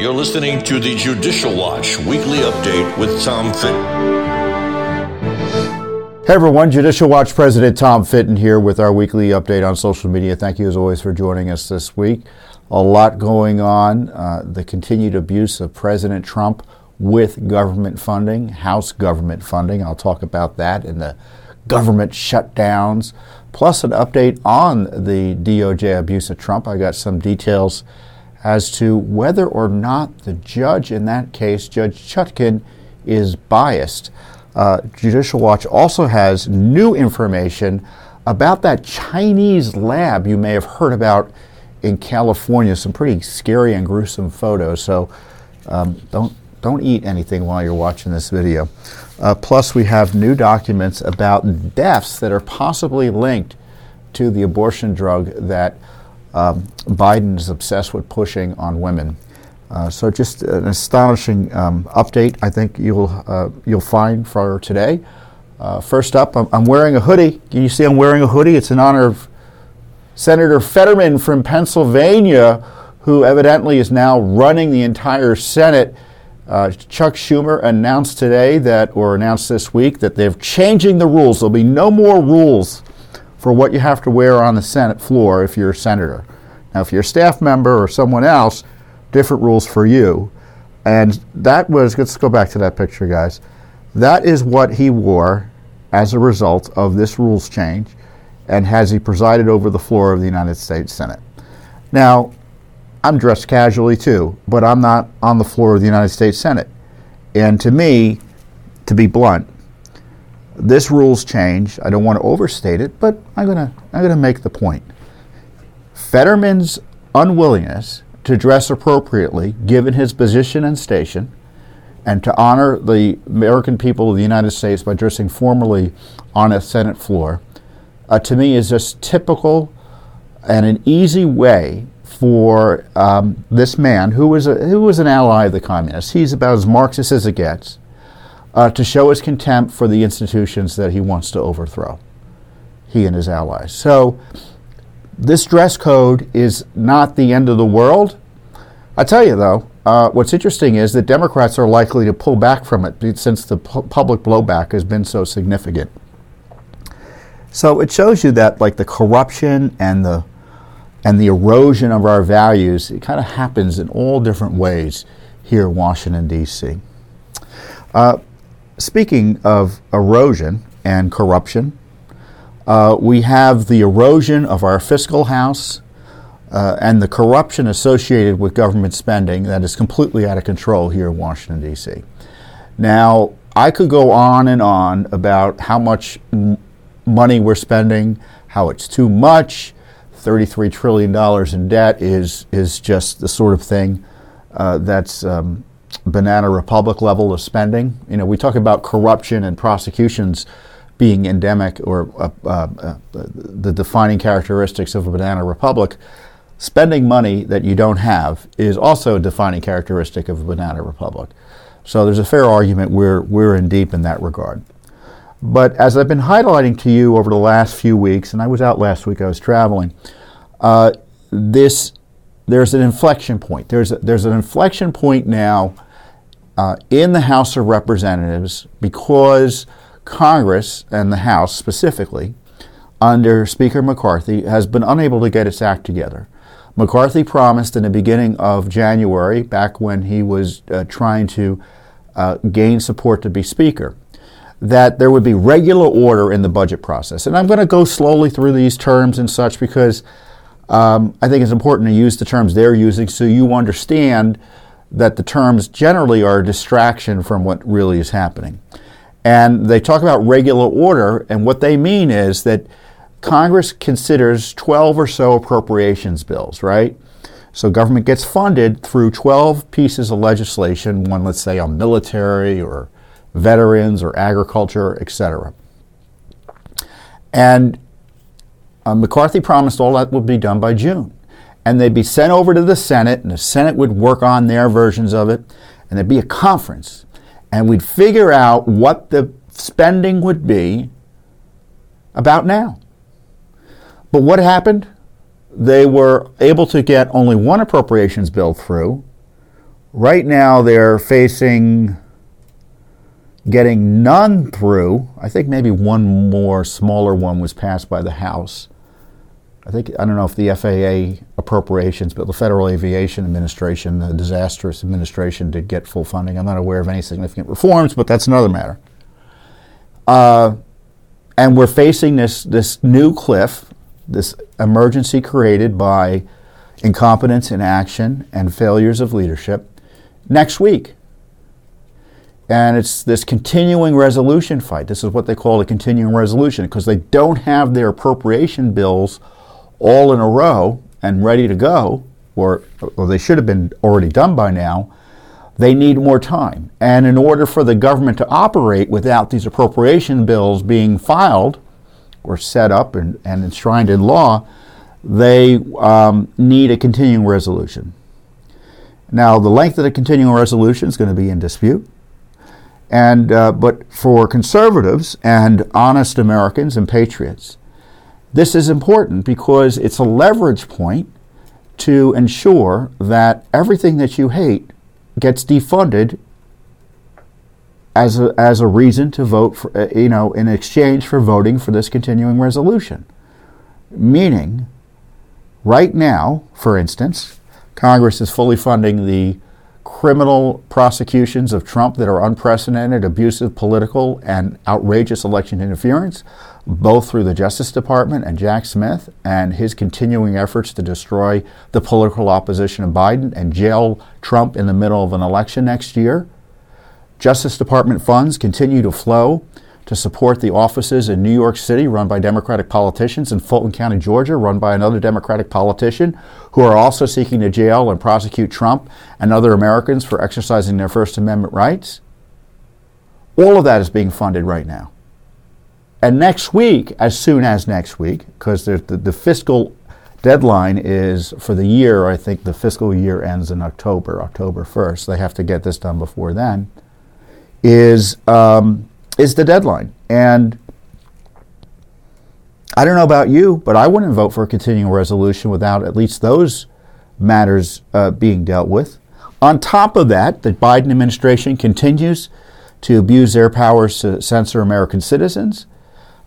You're listening to the Judicial Watch weekly update with Tom Fitton. Hey everyone, Judicial Watch President Tom Fitton here with our weekly update on social media. Thank you as always for joining us this week. A lot going on. Uh, the continued abuse of President Trump with government funding, House government funding. I'll talk about that and the government shutdowns, plus an update on the DOJ abuse of Trump. I got some details as to whether or not the judge in that case, Judge Chutkan, is biased. Uh, Judicial Watch also has new information about that Chinese lab you may have heard about in California. Some pretty scary and gruesome photos. So um, don't don't eat anything while you're watching this video. Uh, plus, we have new documents about deaths that are possibly linked to the abortion drug that um, Biden is obsessed with pushing on women. Uh, so just an astonishing um, update I think you'll, uh, you'll find for today. Uh, first up, I'm, I'm, wearing a hoodie. Can you see I'm wearing a hoodie? It's in honor of Senator Fetterman from Pennsylvania, who evidently is now running the entire Senate. Uh, Chuck Schumer announced today that, or announced this week, that they're changing the rules. There'll be no more rules for what you have to wear on the Senate floor if you're a senator. Now, if you're a staff member or someone else, different rules for you. And that was, let's go back to that picture, guys. That is what he wore as a result of this rules change and has he presided over the floor of the United States Senate. Now, I'm dressed casually too, but I'm not on the floor of the United States Senate. And to me, to be blunt, this rules change. I don't want to overstate it, but I'm gonna I'm gonna make the point. Fetterman's unwillingness to dress appropriately, given his position and station, and to honor the American people of the United States by dressing formally on a Senate floor, uh, to me is just typical and an easy way for um, this man, who was, a, who was an ally of the communists. He's about as Marxist as it gets uh, to show his contempt for the institutions that he wants to overthrow, he and his allies. So, this dress code is not the end of the world. I tell you, though, uh, what's interesting is that Democrats are likely to pull back from it since the pu- public blowback has been so significant. So it shows you that, like the corruption and the and the erosion of our values, it kind of happens in all different ways here in Washington D.C. Uh, speaking of erosion and corruption, uh, we have the erosion of our fiscal house uh, and the corruption associated with government spending that is completely out of control here in Washington, D.C. Now, I could go on and on about how much m- money we're spending, how it's too much. $33 trillion in debt is, is just the sort of thing uh, that's um, banana republic level of spending. You know, we talk about corruption and prosecutions being endemic or uh, uh, uh, the defining characteristics of a banana republic. Spending money that you don't have is also a defining characteristic of a banana republic. So there's a fair argument we're, we're in deep in that regard. But as I've been highlighting to you over the last few weeks, and I was out last week, I was traveling, uh, this there's an inflection point. There's a, there's an inflection point now uh, in the House of Representatives because Congress and the House specifically, under Speaker McCarthy, has been unable to get its act together. McCarthy promised in the beginning of January, back when he was uh, trying to uh, gain support to be Speaker, that there would be regular order in the budget process. And I'm going to go slowly through these terms and such because um, I think it's important to use the terms they're using so you understand that the terms generally are a distraction from what really is happening. And they talk about regular order, and what they mean is that Congress considers 12 or so appropriations bills, right? So government gets funded through 12 pieces of legislation, one let's say on military or veterans or agriculture, etc. And uh, McCarthy promised all that would be done by June. And they'd be sent over to the Senate, and the Senate would work on their versions of it, and there'd be a conference. And we'd figure out what the spending would be about now. But what happened? They were able to get only one appropriations bill through, Right now, they're facing getting none through. I think maybe one more smaller one was passed by the House. I think I don't know if the FAA appropriations, but the Federal Aviation Administration, the disastrous administration, did get full funding. I'm not aware of any significant reforms, but that's another matter. Uh, and we're facing this this new cliff, this emergency created by incompetence, in action and failures of leadership next week. And it's this continuing resolution fight. This is what they call a continuing resolution because they don't have their appropriation bills all in a row and ready to go, or, or they should have been already done by now. They need more time. And in order for the government to operate without these appropriation bills being filed or set up and, and enshrined in law, they um, need a continuing resolution. Now, the length of the continuing resolution is going to be in dispute. And, uh, but for conservatives and honest Americans and patriots, this is important because it's a leverage point to ensure that everything that you hate gets defunded as a, as a reason to vote for, uh, you know, in exchange for voting for this continuing resolution. Meaning, right now, for instance, Congress is fully funding the criminal prosecutions of Trump that are unprecedented, abusive, political, and outrageous election interference, both through the Justice Department and Jack Smith and his continuing efforts to destroy the political opposition of Biden and jail Trump in the middle of an election next year. Justice Department funds continue to flow to support the offices in New York City run by Democratic politicians and Fulton County, Georgia, run by another Democratic politician, who are also seeking to jail and prosecute Trump and other Americans for exercising their First Amendment rights. All of that is being funded right now. And next week, as soon as next week, because the, the fiscal deadline is for the year, I think the fiscal year ends in October, October 1st. They have to get this done before then. Is um, is the deadline. And I don't know about you, but I wouldn't vote for a continuing resolution without at least those matters uh, being dealt with. On top of that, the Biden administration continues to abuse their powers to censor American citizens.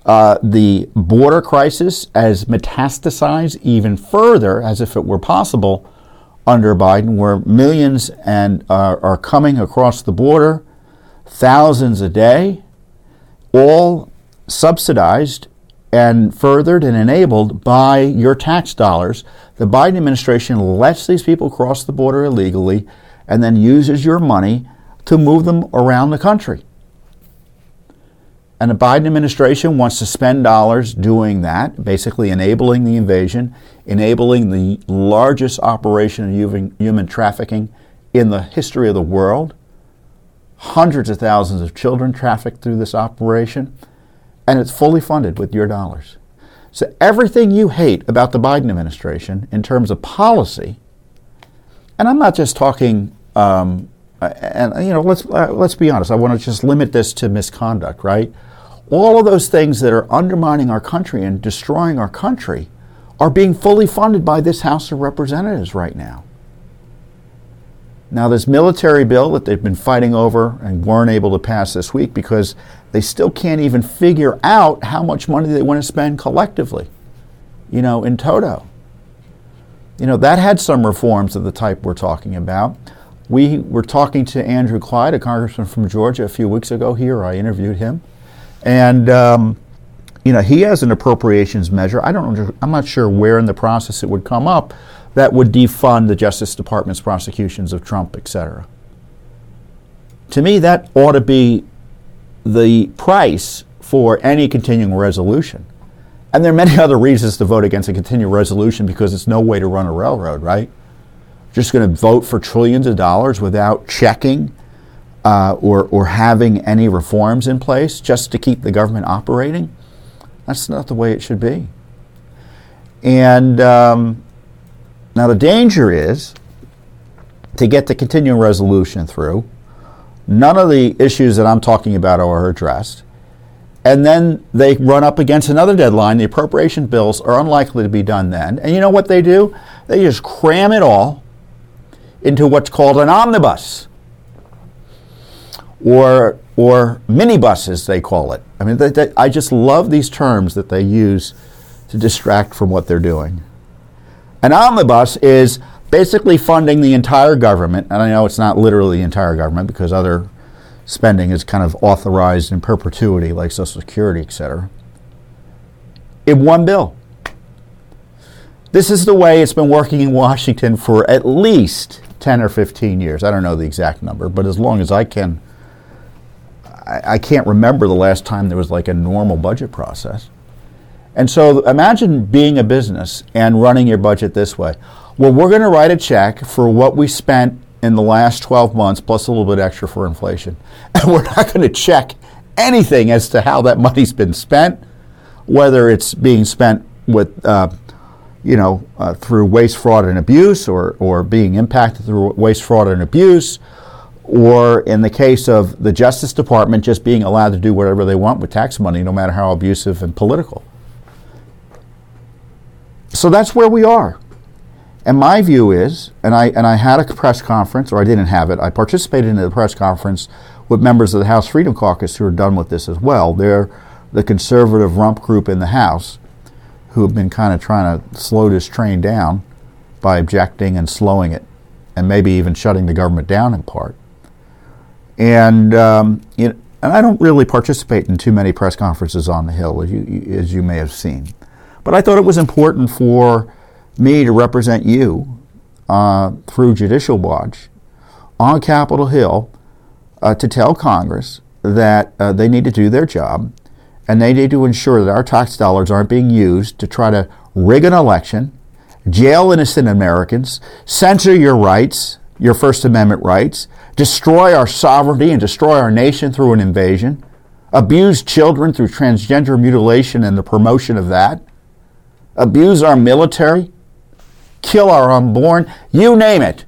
Uh, the border crisis has metastasized even further, as if it were possible under Biden, where millions and uh, are coming across the border, thousands a day all subsidized and furthered and enabled by your tax dollars. The Biden administration lets these people cross the border illegally and then uses your money to move them around the country. And the Biden administration wants to spend dollars doing that, basically enabling the invasion, enabling the largest operation of human trafficking in the history of the world hundreds of thousands of children trafficked through this operation, and it's fully funded with your dollars. So everything you hate about the Biden administration in terms of policy, and I'm not just talking, um, and you know, let's uh, let's be honest. I want to just limit this to misconduct, right? All of those things that are undermining our country and destroying our country are being fully funded by this House of Representatives right now. Now, this military bill that they've been fighting over and weren't able to pass this week because they still can't even figure out how much money they want to spend collectively, you know, in toto. You know, that had some reforms of the type we're talking about. We were talking to Andrew Clyde, a congressman from Georgia, a few weeks ago here. I interviewed him. And, um, you know, he has an appropriations measure. I don't. I'm not sure where in the process it would come up, that would defund the Justice Department's prosecutions of Trump, etc. To me, that ought to be the price for any continuing resolution. And there are many other reasons to vote against a continuing resolution because it's no way to run a railroad, right? Just going to vote for trillions of dollars without checking uh, or, or having any reforms in place just to keep the government operating. That's not the way it should be. And um, now, the danger is to get the continuing resolution through, none of the issues that I'm talking about are addressed. And then they run up against another deadline. The appropriation bills are unlikely to be done then. And you know what they do? They just cram it all into what's called an omnibus or, or minibuses, they call it. I mean, they, they, I just love these terms that they use to distract from what they're doing. An omnibus is basically funding the entire government, and I know it's not literally the entire government because other spending is kind of authorized in perpetuity, like Social Security, et cetera, in one bill. This is the way it's been working in Washington for at least 10 or 15 years. I don't know the exact number, but as long as I can, I, I can't remember the last time there was like a normal budget process. And so imagine being a business and running your budget this way. Well, we're going to write a check for what we spent in the last 12 months, plus a little bit extra for inflation. And we're not going to check anything as to how that money's been spent, whether it's being spent with, uh, you know, uh, through waste, fraud, and abuse, or, or being impacted through waste, fraud, and abuse, or in the case of the Justice Department just being allowed to do whatever they want with tax money, no matter how abusive and political. So that's where we are. And my view is, and I, and I had a press conference, or I didn't have it, I participated in the press conference with members of the House Freedom Caucus who are done with this as well. They're the conservative rump group in the House who have been kind of trying to slow this train down by objecting and slowing it, and maybe even shutting the government down in part. And, um, you know, and I don't really participate in too many press conferences on the Hill, as you, as you may have seen. But I thought it was important for me to represent you uh, through Judicial Watch on Capitol Hill uh, to tell Congress that uh, they need to do their job and they need to ensure that our tax dollars aren't being used to try to rig an election, jail innocent Americans, censor your rights, your First Amendment rights, destroy our sovereignty and destroy our nation through an invasion, abuse children through transgender mutilation and the promotion of that, abuse our military, kill our unborn, you name it.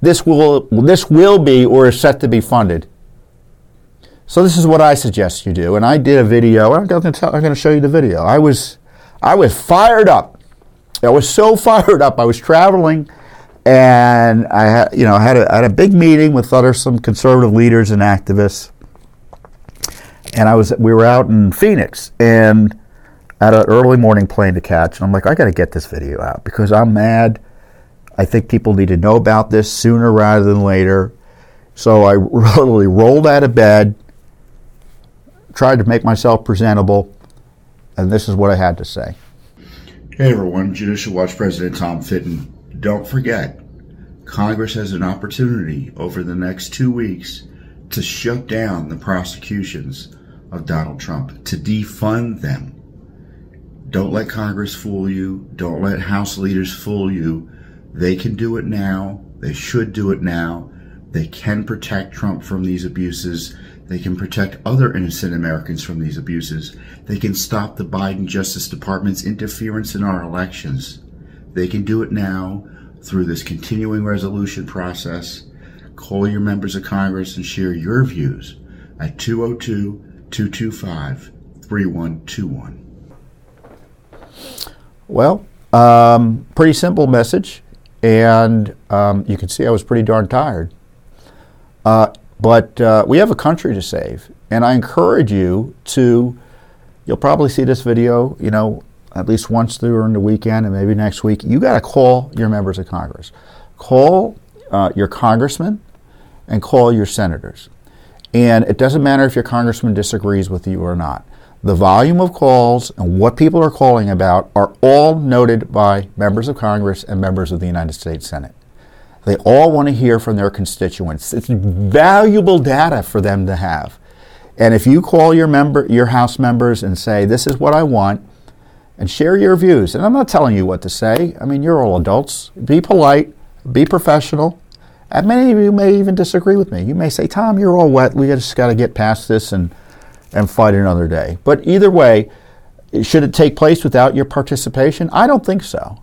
This will, this will be or is set to be funded. So this is what I suggest you do. And I did a video. I'm going to, show you the video. I was, I was fired up. I was so fired up. I was traveling, and I had, you know, had a, had a big meeting with other some conservative leaders and activists. And I was, we were out in Phoenix, and had an early morning plane to catch, and I'm like, I got to get this video out because I'm mad. I think people need to know about this sooner rather than later. So I literally rolled out of bed, tried to make myself presentable, and this is what I had to say. Hey everyone, Judicial Watch President Tom Fitton. Don't forget, Congress has an opportunity over the next two weeks to shut down the prosecutions of Donald Trump, to defund them. Don't let Congress fool you. Don't let House leaders fool you. They can do it now. They should do it now. They can protect Trump from these abuses. They can protect other innocent Americans from these abuses. They can stop the Biden Justice Department's interference in our elections. They can do it now through this continuing resolution process. Call your members of Congress and share your views at 202 225 3121. Well, um, pretty simple message, and um, you can see I was pretty darn tired. Uh, but uh, we have a country to save, and I encourage you to. You'll probably see this video, you know, at least once through during the weekend and maybe next week. You got to call your members of Congress, call uh, your congressmen, and call your senators. And it doesn't matter if your congressman disagrees with you or not the volume of calls and what people are calling about are all noted by members of Congress and members of the United States Senate. They all want to hear from their constituents. It's valuable data for them to have. And if you call your member, your House members and say, "This is what I want," and share your views, and I'm not telling you what to say. I mean, you're all adults. Be polite, be professional. And many of you may even disagree with me. You may say, "Tom, you're all wet. We just got to get past this and." and fight another day. But either way, should it take place without your participation? I don't think so.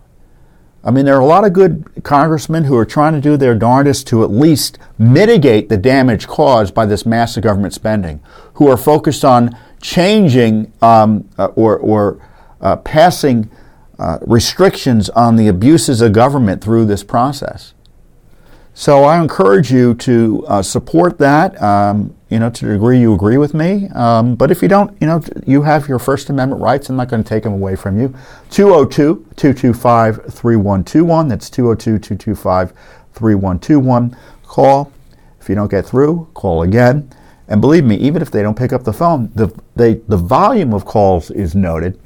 I mean, there are a lot of good congressmen who are trying to do their darndest to at least mitigate the damage caused by this massive government spending, who are focused on changing um, uh, or, or uh, passing uh, restrictions on the abuses of government through this process. So I encourage you to uh, support that. Um, you know, to the degree you agree with me. Um, but if you don't, you know, you have your First Amendment rights. I'm not going to take them away from you. 202 225 3121. That's 202 225 3121. Call. If you don't get through, call again. And believe me, even if they don't pick up the phone, the, they, the volume of calls is noted.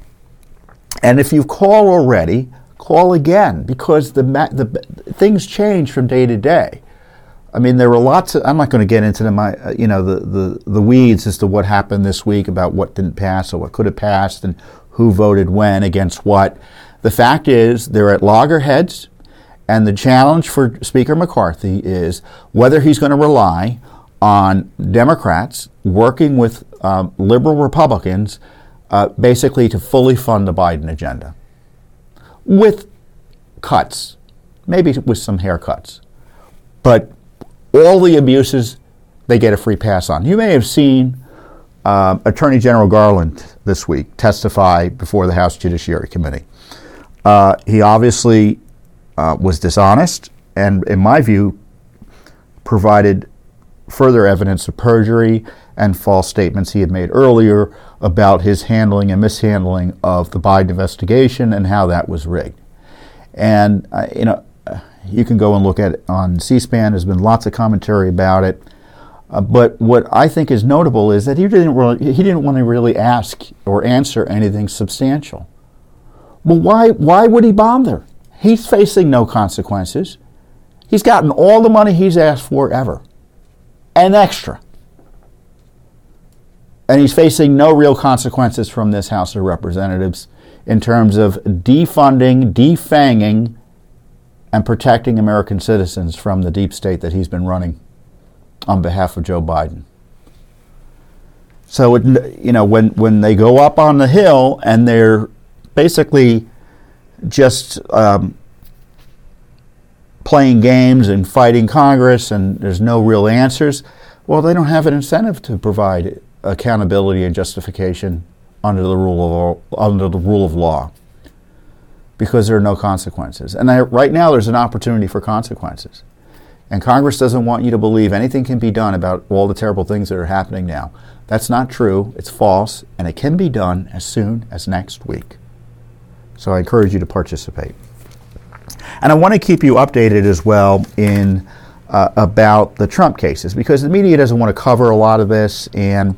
And if you've called already, call again because the, the things change from day to day. I mean, there were lots of. I'm not going to get into the my, uh, you know, the, the the weeds as to what happened this week about what didn't pass or what could have passed and who voted when against what. The fact is, they're at loggerheads, and the challenge for Speaker McCarthy is whether he's going to rely on Democrats working with um, liberal Republicans, uh, basically to fully fund the Biden agenda, with cuts, maybe with some haircuts, but all the abuses they get a free pass on. You may have seen uh, Attorney General Garland this week testify before the House Judiciary Committee. Uh, he obviously uh, was dishonest and, in my view, provided further evidence of perjury and false statements he had made earlier about his handling and mishandling of the Biden investigation and how that was rigged. And, uh, you know, you can go and look at it on C-SPAN. There's been lots of commentary about it. Uh, but what I think is notable is that he didn't really, he didn't want to really ask or answer anything substantial. Well, why why would he bother? He's facing no consequences. He's gotten all the money he's asked for ever, and extra. And he's facing no real consequences from this House of Representatives in terms of defunding, defanging and protecting American citizens from the deep state that he's been running on behalf of Joe Biden. So, it, you know, when, when they go up on the hill and they're basically just um, playing games and fighting Congress and there's no real answers, well, they don't have an incentive to provide accountability and justification under the rule of, under the rule of law because there are no consequences. And I, right now, there's an opportunity for consequences. And Congress doesn't want you to believe anything can be done about all the terrible things that are happening now. That's not true. It's false. And it can be done as soon as next week. So I encourage you to participate. And I want to keep you updated as well in uh, about the Trump cases because the media doesn't want to cover a lot of this. And,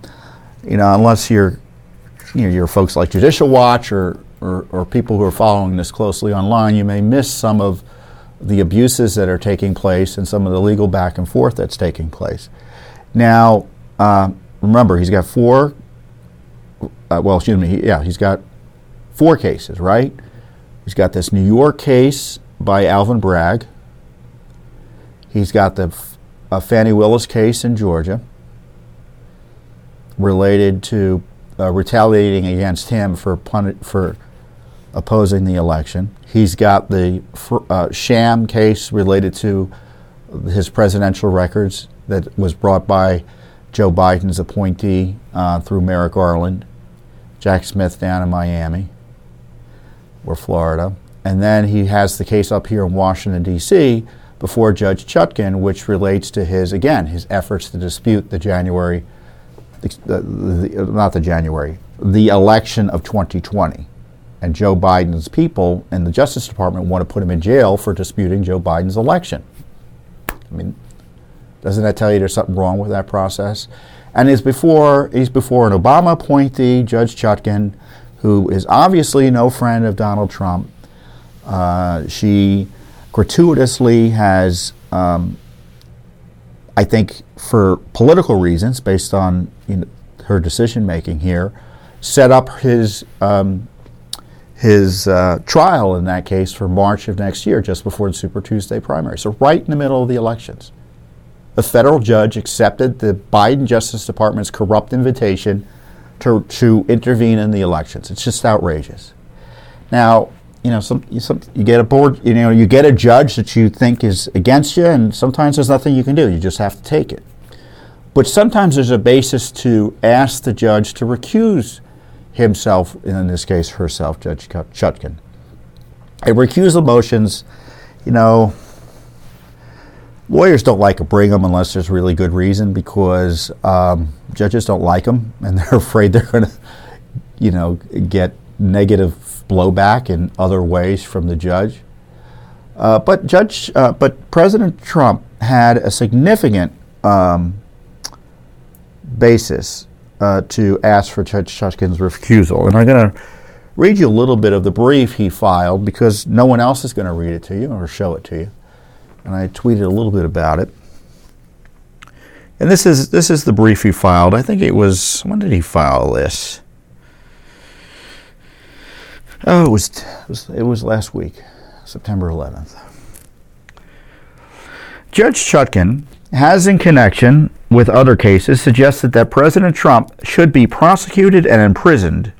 you know, unless you're, you know, you're folks like Judicial Watch or or, or people who are following this closely online, you may miss some of the abuses that are taking place and some of the legal back and forth that's taking place. Now, uh, remember, he's got four, uh, well, excuse me, he, yeah, he's got four cases, right? He's got this New York case by Alvin Bragg. He's got the uh, Fani Willis case in Georgia related to uh, retaliating against him for, for opposing the election. He's got the uh, sham case related to his presidential records that was brought by Joe Biden's appointee uh, through Merrick Garland, Jack Smith down in Miami or Florida. And then he has the case up here in Washington, D.C. before Judge Chutkan, which relates to his, again, his efforts to dispute the January, the, the, not the January, the election of 2020 and Joe Biden's people in the Justice Department want to put him in jail for disputing Joe Biden's election. I mean, doesn't that tell you there's something wrong with that process? And he's before he's before an Obama appointee, Judge Chutkan, who is obviously no friend of Donald Trump. Uh, she gratuitously has, um, I think, for political reasons, based on you know, her decision making here, set up his um, his uh, trial in that case for March of next year, just before the Super Tuesday primary. So, right in the middle of the elections. A federal judge accepted the Biden Justice Department's corrupt invitation to, to intervene in the elections. It's just outrageous. Now, you know, some, some, you get a board, you know, you get a judge that you think is against you, and sometimes there's nothing you can do. You just have to take it. But sometimes there's a basis to ask the judge to recuse himself, in this case herself, Judge Chutkan. A recusal motions, you know, lawyers don't like to bring them unless there's really good reason because um, judges don't like them and they're afraid they're going to, you know, get negative blowback in other ways from the judge. Uh, but Judge, uh, but President Trump had a significant um, basis uh, to ask for Judge Chutkan's recusal, and I'm going to read you a little bit of the brief he filed because no one else is going to read it to you or show it to you. And I tweeted a little bit about it. And this is this is the brief he filed. I think it was when did he file this? Oh, it was, it was, it was last week, September 11th. Judge Chutkan has, in connection with other cases, suggested that President Trump should be prosecuted and imprisoned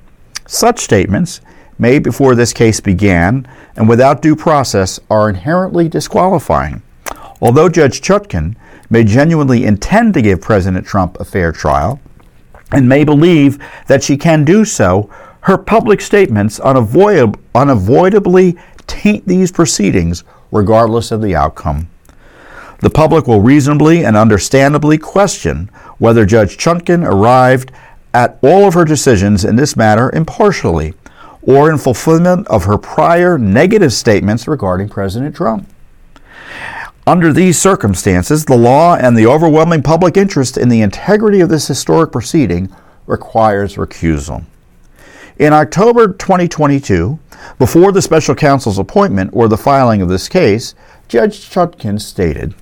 such statements, made before this case began and without due process, are inherently disqualifying. Although Judge Chutkan may genuinely intend to give President Trump a fair trial and may believe that she can do so, her public statements unavoid- unavoidably taint these proceedings regardless of the outcome. The public will reasonably and understandably question whether Judge Chutkan arrived at all of her decisions in this matter impartially or in fulfillment of her prior negative statements regarding President Trump. Under these circumstances, the law and the overwhelming public interest in the integrity of this historic proceeding requires recusal. In October 2022, before the special counsel's appointment or the filing of this case, Judge Chutkan stated,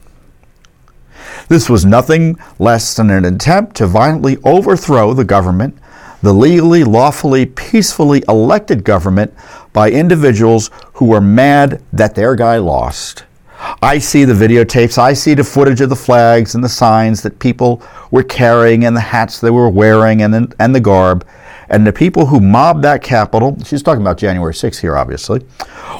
this was nothing less than an attempt to violently overthrow the government, the legally, lawfully, peacefully elected government by individuals who were mad that their guy lost. I see the videotapes, I see the footage of the flags and the signs that people were carrying and the hats they were wearing and, and the garb. And the people who mobbed that Capitol, she's talking about January 6th here, obviously,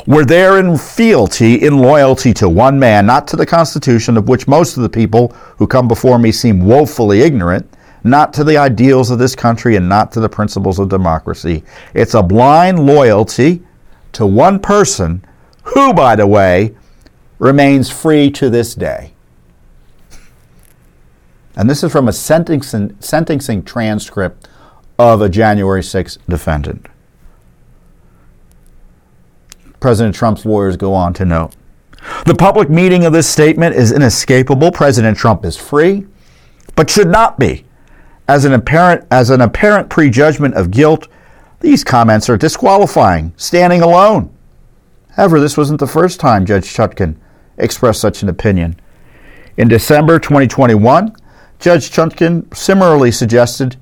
were there in fealty, in loyalty to one man, not to the Constitution, of which most of the people who come before me seem woefully ignorant, not to the ideals of this country, and not to the principles of democracy. It's a blind loyalty to one person who, by the way, remains free to this day. And this is from a sentencing, sentencing transcript of a January 6th defendant. President Trump's lawyers go on to note. The public meaning of this statement is inescapable. President Trump is free, but should not be. As an apparent, as an apparent prejudgment of guilt, these comments are disqualifying, standing alone. However, this wasn't the first time Judge Chutkan expressed such an opinion. In December 2021, Judge Chutkan similarly suggested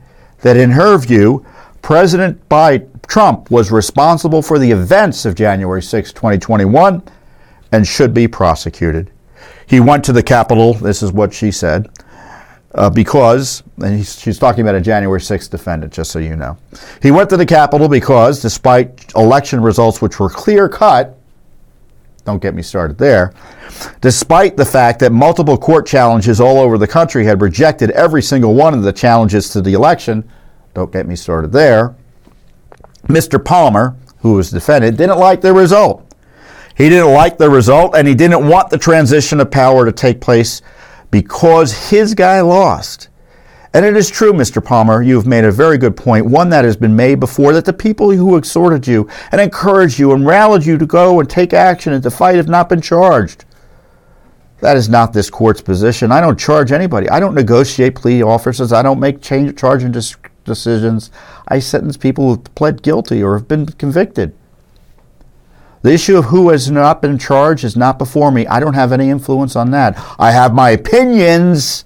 that, in her view, President Biden, Trump was responsible for the events of January 6, 2021, and should be prosecuted. He went to the Capitol, this is what she said, uh, because, and she's talking about a January 6th defendant, just so you know. He went to the Capitol because, despite election results which were clear cut, don't get me started there, despite the fact that multiple court challenges all over the country had rejected every single one of the challenges to the election, don't get me started there, Mr. Palmer, who was defended, didn't like the result. He didn't like the result and he didn't want the transition of power to take place because his guy lost. And it is true, Mr. Palmer, you have made a very good point, one that has been made before, that the people who exhorted you and encouraged you and rallied you to go and take action and to fight have not been charged. That is not this court's position. I don't charge anybody. I don't negotiate plea offers. I don't make change, charging decisions. I sentence people who've pled guilty or have been convicted. The issue of who has not been charged is not before me. I don't have any influence on that. I have my opinions,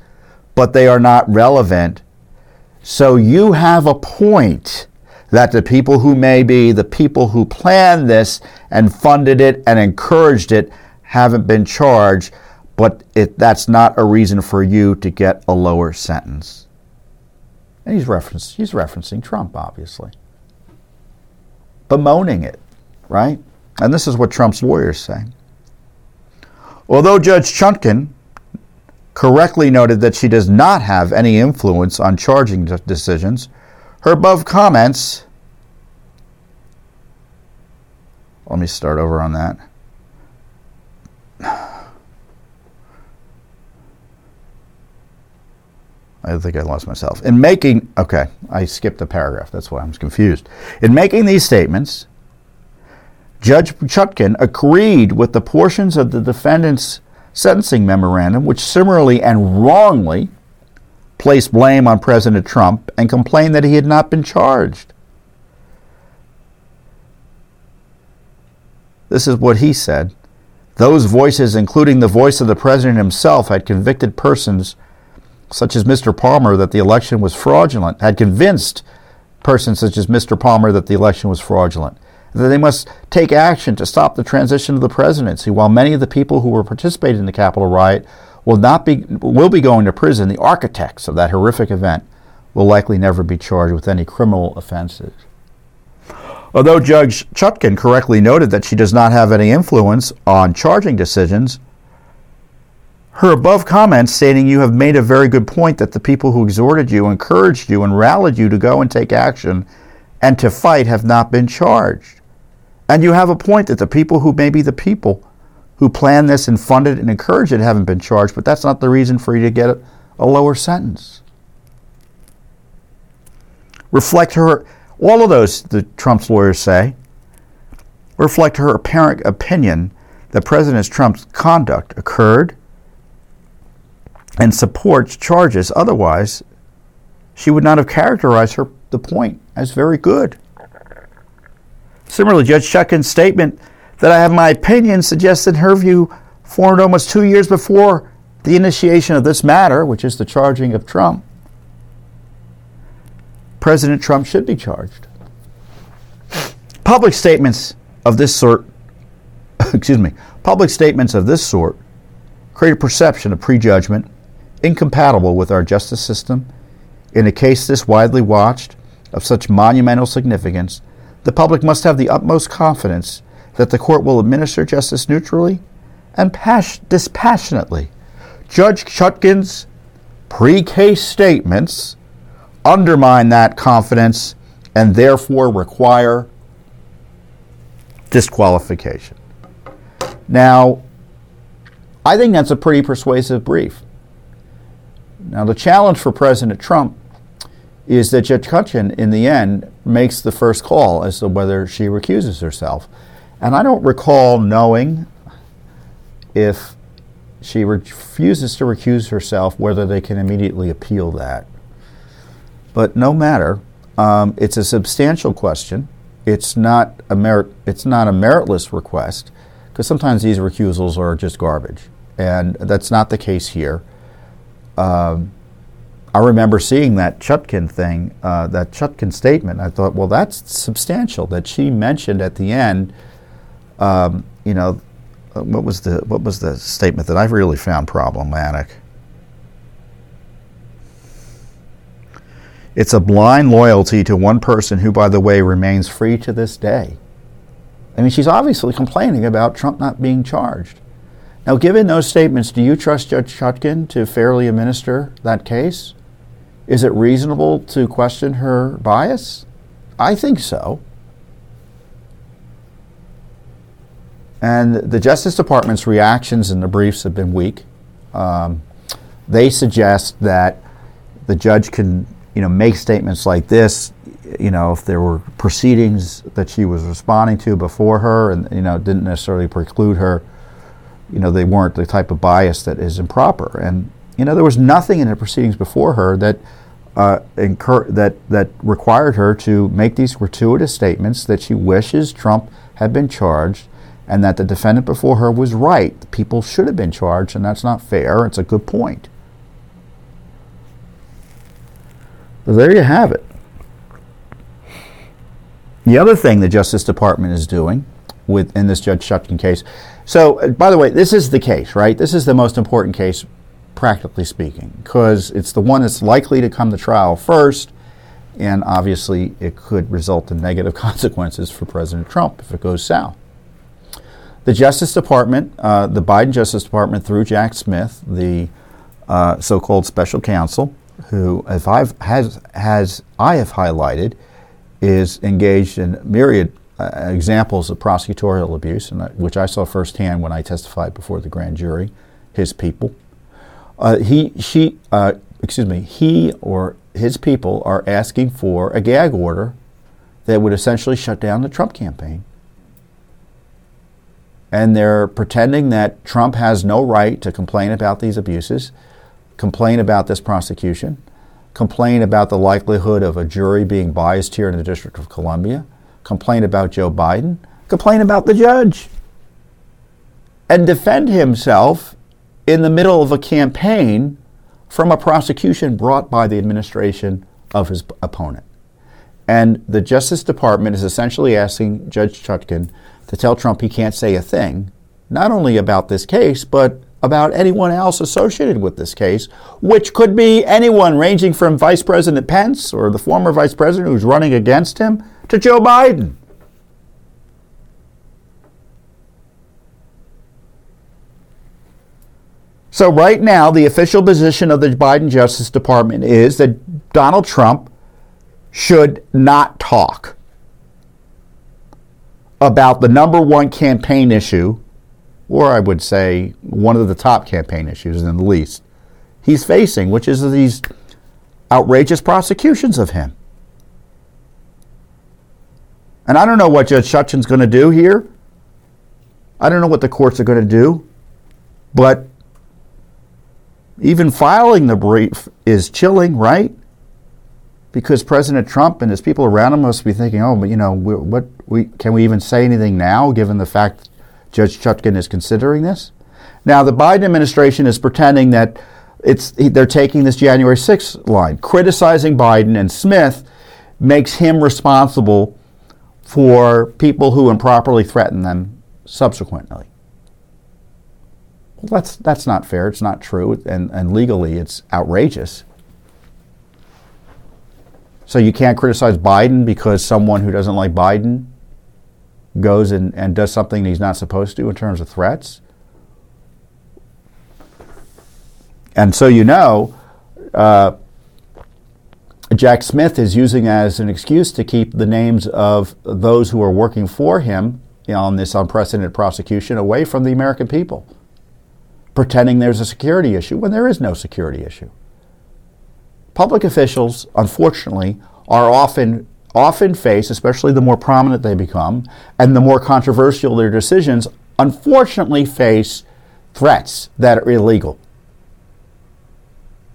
but they are not relevant. So you have a point that the people who may be the people who planned this and funded it and encouraged it haven't been charged, but it, that's not a reason for you to get a lower sentence. And he's, he's referencing Trump, obviously. Bemoaning it, right? And this is what Trump's lawyers say. Although Judge Chutkan correctly noted that she does not have any influence on charging decisions, her above comments. Let me start over on that. I think I lost myself. In making, okay, I skipped a paragraph. That's why I'm confused. In making these statements, Judge Chutkan agreed with the portions of the defendant's sentencing memorandum, which similarly and wrongly placed blame on President Trump and complained that he had not been charged. This is what he said. Those voices, including the voice of the president himself, had convicted persons such as Mr. Palmer that the election was fraudulent, had convinced persons such as Mr. Palmer that the election was fraudulent, they must take action to stop the transition of the presidency. While many of the people who were participating in the Capitol riot will not be will be going to prison, the architects of that horrific event will likely never be charged with any criminal offenses. Although Judge Chutkan correctly noted that she does not have any influence on charging decisions, her above comments stating you have made a very good point that the people who exhorted you, encouraged you, and rallied you to go and take action and to fight have not been charged. And you have a point that the people who may be the people who planned this and funded it and encouraged it haven't been charged, but that's not the reason for you to get a, lower sentence. Reflect her, all of those, the Trump's lawyers say, reflect her apparent opinion that President Trump's conduct occurred and supports charges. Otherwise, she would not have characterized her the point as very good. Similarly, Judge Chutkan's statement that I have my opinion suggests in her view formed almost two years before the initiation of this matter, which is the charging of Trump. President Trump should be charged. Public statements of this sort, excuse me, public statements of this sort create a perception of prejudgment incompatible with our justice system. In a case this widely watched, of such monumental significance, the public must have the utmost confidence that the court will administer justice neutrally and pas- dispassionately. Judge Chutkan's pre case statements undermine that confidence and therefore require disqualification. Now, I think that's a pretty persuasive brief. Now, the challenge for President Trump is that Judge Chutkan, in the end, makes the first call as to whether she recuses herself. And I don't recall knowing if she refuses to recuse herself, whether they can immediately appeal that. But no matter, um, it's a substantial question. It's not a merit. It's not a meritless request, because sometimes these recusals are just garbage, and that's not the case here um, I remember seeing that Chutkan thing, uh, that Chutkan statement. I thought, well, that's substantial. That she mentioned at the end, um, you know, uh, what was the what was the statement that I really found problematic? It's a blind loyalty to one person who, by the way, remains free to this day. I mean, she's obviously complaining about Trump not being charged. Now, given those statements, do you trust Judge Chutkan to fairly administer that case? Is it reasonable to question her bias? I think so. And the Justice Department's reactions in the briefs have been weak. Um, they suggest that the judge can, you know, make statements like this, you know, if there were proceedings that she was responding to before her, and you know, didn't necessarily preclude her you know, they weren't the type of bias that is improper. And, you know, there was nothing in the proceedings before her that, uh, incur- that, that required her to make these gratuitous statements that she wishes Trump had been charged and that the defendant before her was right. People should have been charged, and that's not fair. It's a good point. So there you have it. The other thing the Justice Department is doing with in this Judge Chutkan case so, uh, by the way, this is the case, right? This is the most important case, practically speaking, because it's the one that's likely to come to trial first, and obviously it could result in negative consequences for President Trump if it goes south. The Justice Department, uh, the Biden Justice Department, through Jack Smith, the uh, so-called special counsel, who, if I've has has I have highlighted, is engaged in myriad uh, examples of prosecutorial abuse, and which I saw firsthand when I testified before the grand jury, his people. Uh, he, she uh, excuse me, he or his people are asking for a gag order that would essentially shut down the Trump campaign. And they're pretending that Trump has no right to complain about these abuses, complain about this prosecution, complain about the likelihood of a jury being biased here in the District of Columbia, complain about Joe Biden, complain about the judge, and defend himself in the middle of a campaign from a prosecution brought by the administration of his opponent. And the Justice Department is essentially asking Judge Chutkan to tell Trump he can't say a thing, not only about this case, but about anyone else associated with this case, which could be anyone ranging from Vice President Pence or the former Vice President who's running against him to Joe Biden. So, right now, the official position of the Biden Justice Department is that Donald Trump should not talk about the number one campaign issue, or I would say one of the top campaign issues in the least, he's facing, which is these outrageous prosecutions of him. And I don't know what Judge Chutkan's going to do here. I don't know what the courts are going to do. But even filing the brief is chilling, right? Because President Trump and his people around him must be thinking, oh, but you know, what we can we even say anything now, given the fact Judge Chutkan is considering this? Now, the Biden administration is pretending that it's they're taking this January 6th line, criticizing Biden and Smith makes him responsible for people who improperly threaten them subsequently. Well, that's, that's not fair. It's not true. And, and legally, it's outrageous. So you can't criticize Biden because someone who doesn't like Biden goes and, and does something he's not supposed to in terms of threats. And so you know, uh, Jack Smith is using as an excuse to keep the names of those who are working for him on this unprecedented prosecution away from the American people pretending there's a security issue when there is no security issue. Public officials, unfortunately, are often often face, especially the more prominent they become and the more controversial their decisions, unfortunately face threats that are illegal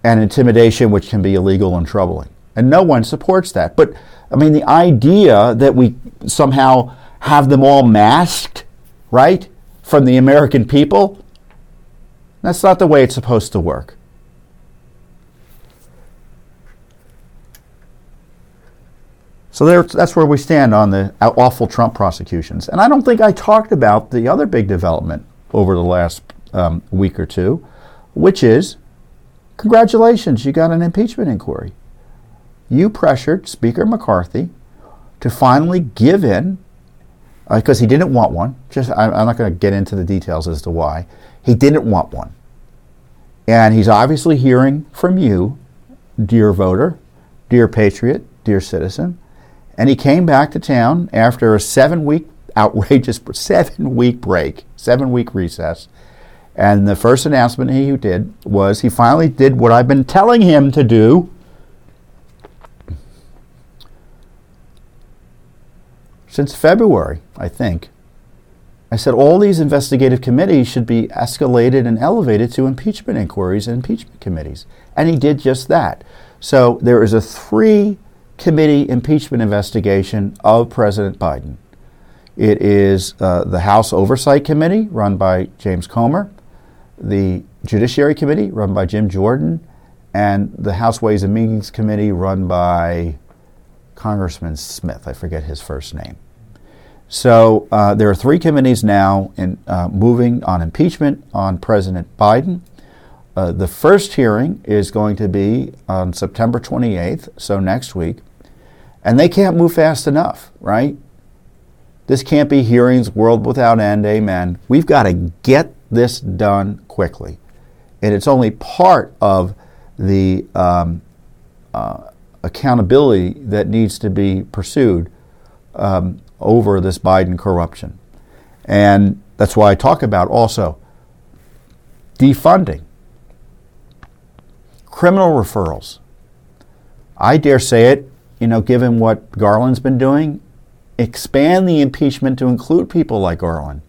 and intimidation which can be illegal and troubling. And no one supports that. But I mean the idea that we somehow have them all masked, right, from the American people that's not the way it's supposed to work. So there, that's where we stand on the awful Trump prosecutions. And I don't think I talked about the other big development over the last um, week or two, which is congratulations, you got an impeachment inquiry. You pressured Speaker McCarthy to finally give in, because uh, he didn't want one. Just I, I'm not going to get into the details as to why. He didn't want one. And he's obviously hearing from you, dear voter, dear patriot, dear citizen. And he came back to town after a seven week, outrageous seven week break, seven week recess. And the first announcement he did was he finally did what I've been telling him to do since February, I think. I said all these investigative committees should be escalated and elevated to impeachment inquiries and impeachment committees. And he did just that. So there is a three committee impeachment investigation of President Biden. It is uh, the House Oversight Committee, run by James Comer, the Judiciary Committee, run by Jim Jordan, and the House Ways and Means Committee, run by Congressman Smith. I forget his first name. So uh, there are three committees now in, uh, moving on impeachment on President Biden. Uh, the first hearing is going to be on September 28th, so next week. And they can't move fast enough, right? This can't be hearings, world without end, amen. We've got to get this done quickly. And it's only part of the um, uh, accountability that needs to be pursued um, over this Biden corruption. And that's why I talk about also defunding, criminal referrals. I dare say it, you know, given what Garland's been doing, expand the impeachment to include people like Garland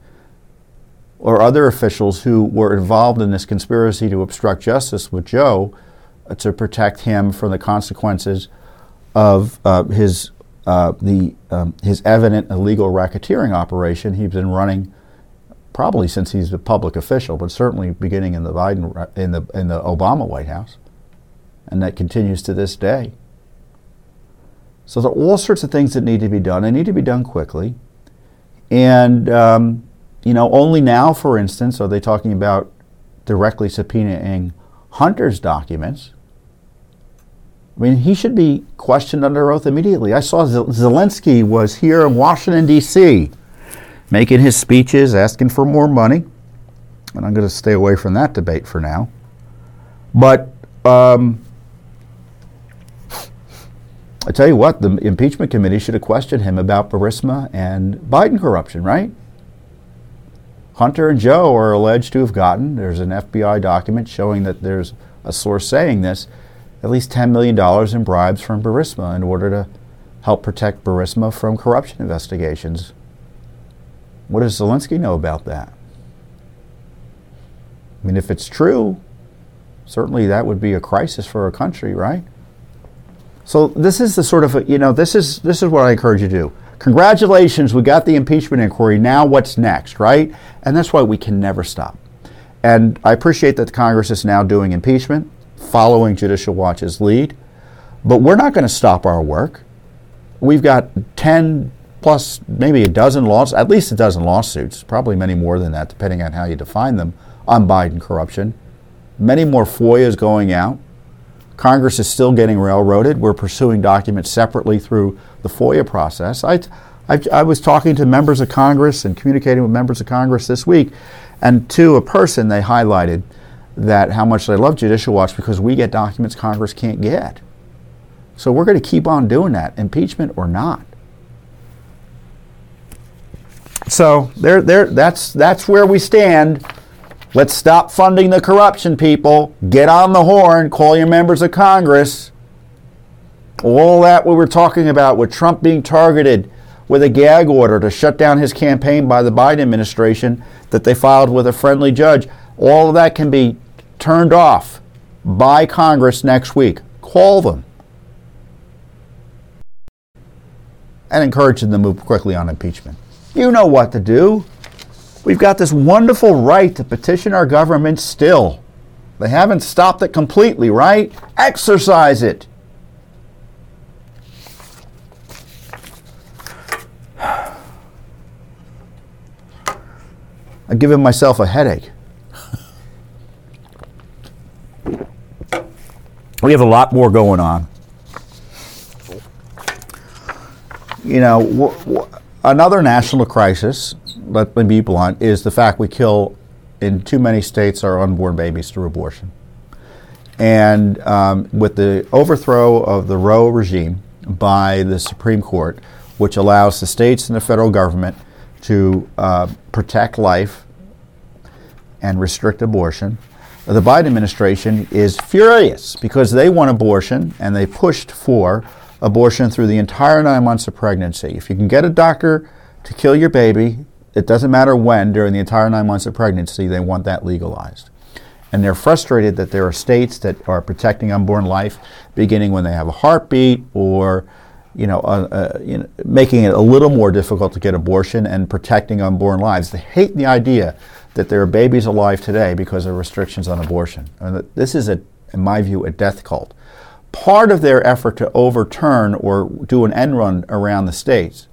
or other officials who were involved in this conspiracy to obstruct justice with Joe uh, to protect him from the consequences of uh, his uh, the um, his evident illegal racketeering operation he's been running probably since he's a public official, but certainly beginning in the Biden in the in the Obama White House, and that continues to this day. So there are all sorts of things that need to be done. They need to be done quickly, and um, you know only now, for instance, are they talking about directly subpoenaing Hunter's documents I mean, he should be questioned under oath immediately. I saw Zelensky was here in Washington, D.C., making his speeches, asking for more money. And I'm going to stay away from that debate for now. But um, I tell you what, the impeachment committee should have questioned him about Burisma and Biden corruption, right? Hunter and Joe are alleged to have gotten, there's an FBI document showing that there's a source saying this at least $10 million in bribes from Burisma in order to help protect Burisma from corruption investigations. What does Zelensky know about that? I mean, if it's true, certainly that would be a crisis for a country, right? So this is the sort of you know this is this is what I encourage you to do. Congratulations, we got the impeachment inquiry. Now what's next, right? And that's why we can never stop. And I appreciate that the Congress is now doing impeachment following Judicial Watch's lead. But we're not going to stop our work. We've got 10 plus, maybe a dozen lawsuits, at least a dozen lawsuits, probably many more than that, depending on how you define them, on Biden corruption. Many more FOIAs going out. Congress is still getting railroaded. We're pursuing documents separately through the FOIA process. I, I, I, was talking to members of Congress and communicating with members of Congress this week, and to a person, they highlighted that how much they love Judicial Watch because we get documents Congress can't get. So we're going to keep on doing that, impeachment or not. So there, there, that's that's where we stand. Let's stop funding the corruption, people. Get on the horn. Call your members of Congress. All that we were talking about with Trump being targeted with a gag order to shut down his campaign by the Biden administration that they filed with a friendly judge. All of that can be turned off by Congress next week. Call them and encourage them to move quickly on impeachment. You know what to do. We've got this wonderful right to petition our government still. They haven't stopped it completely, right? Exercise it. I'm giving myself a headache. We have a lot more going on. You know, another national crisis, let me be blunt, is the fact we kill in too many states our unborn babies through abortion. And um, with the overthrow of the Roe regime by the Supreme Court, which allows the states and the federal government to uh, protect life and restrict abortion, the Biden administration is furious because they want abortion and they pushed for abortion through the entire nine months of pregnancy. If you can get a doctor to kill your baby, it doesn't matter when, during the entire nine months of pregnancy, they want that legalized. And they're frustrated that there are states that are protecting unborn life beginning when they have a heartbeat or you know, uh, uh, you know, making it a little more difficult to get abortion and protecting unborn lives. They hate the idea that there are babies alive today because of restrictions on abortion. And this is, a, in my view, a death cult. Part of their effort to overturn or do an end run around the states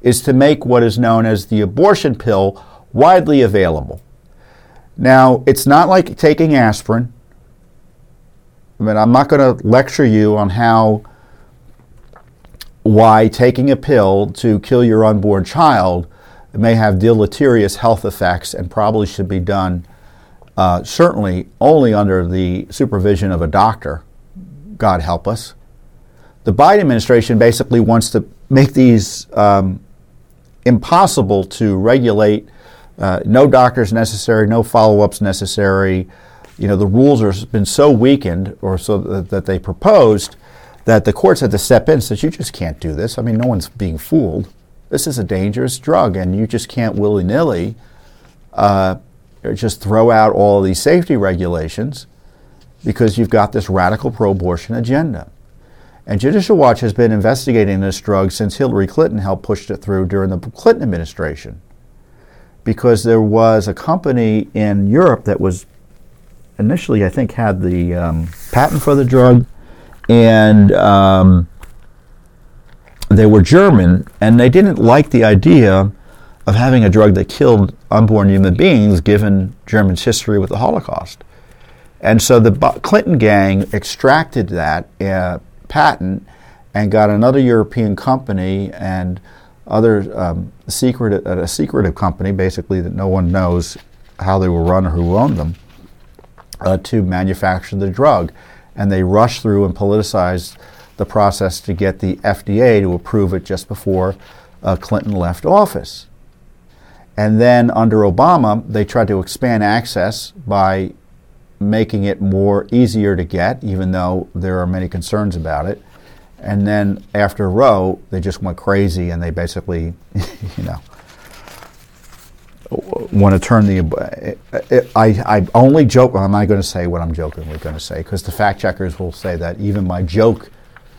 is to make what is known as the abortion pill widely available. Now, it's not like taking aspirin. I mean, I'm not going to lecture you on how why taking a pill to kill your unborn child may have deleterious health effects and probably should be done uh, certainly only under the supervision of a doctor. God help us. The Biden administration basically wants to make these um, impossible to regulate. Uh, no doctors necessary, no follow ups necessary. you know, the rules have been so weakened or so that, that they proposed that the courts had to step in said, you just can't do this. I mean, no one's being fooled. This is a dangerous drug, and you just can't willy nilly uh, just throw out all these safety regulations because you've got this radical pro abortion agenda. And Judicial Watch has been investigating this drug since Hillary Clinton helped push it through during the Clinton administration. Because there was a company in Europe that was initially, I think, had the um, patent for the drug, and um, they were German, and they didn't like the idea of having a drug that killed unborn human beings, given Germany's history with the Holocaust. And so the Clinton gang extracted that uh, patent and got another European company and other um, secret, a secretive company, basically that no one knows how they were run or who owned them, uh, to manufacture the drug. And they rushed through and politicized the process to get the FDA to approve it just before uh, Clinton left office. And then under Obama, they tried to expand access by making it more easier to get, even though there are many concerns about it. And then after Roe, they just went crazy and they basically, you know, want to turn the. I, I only joke. I'm not going to say what I'm jokingly going to say because the fact checkers will say that even my joke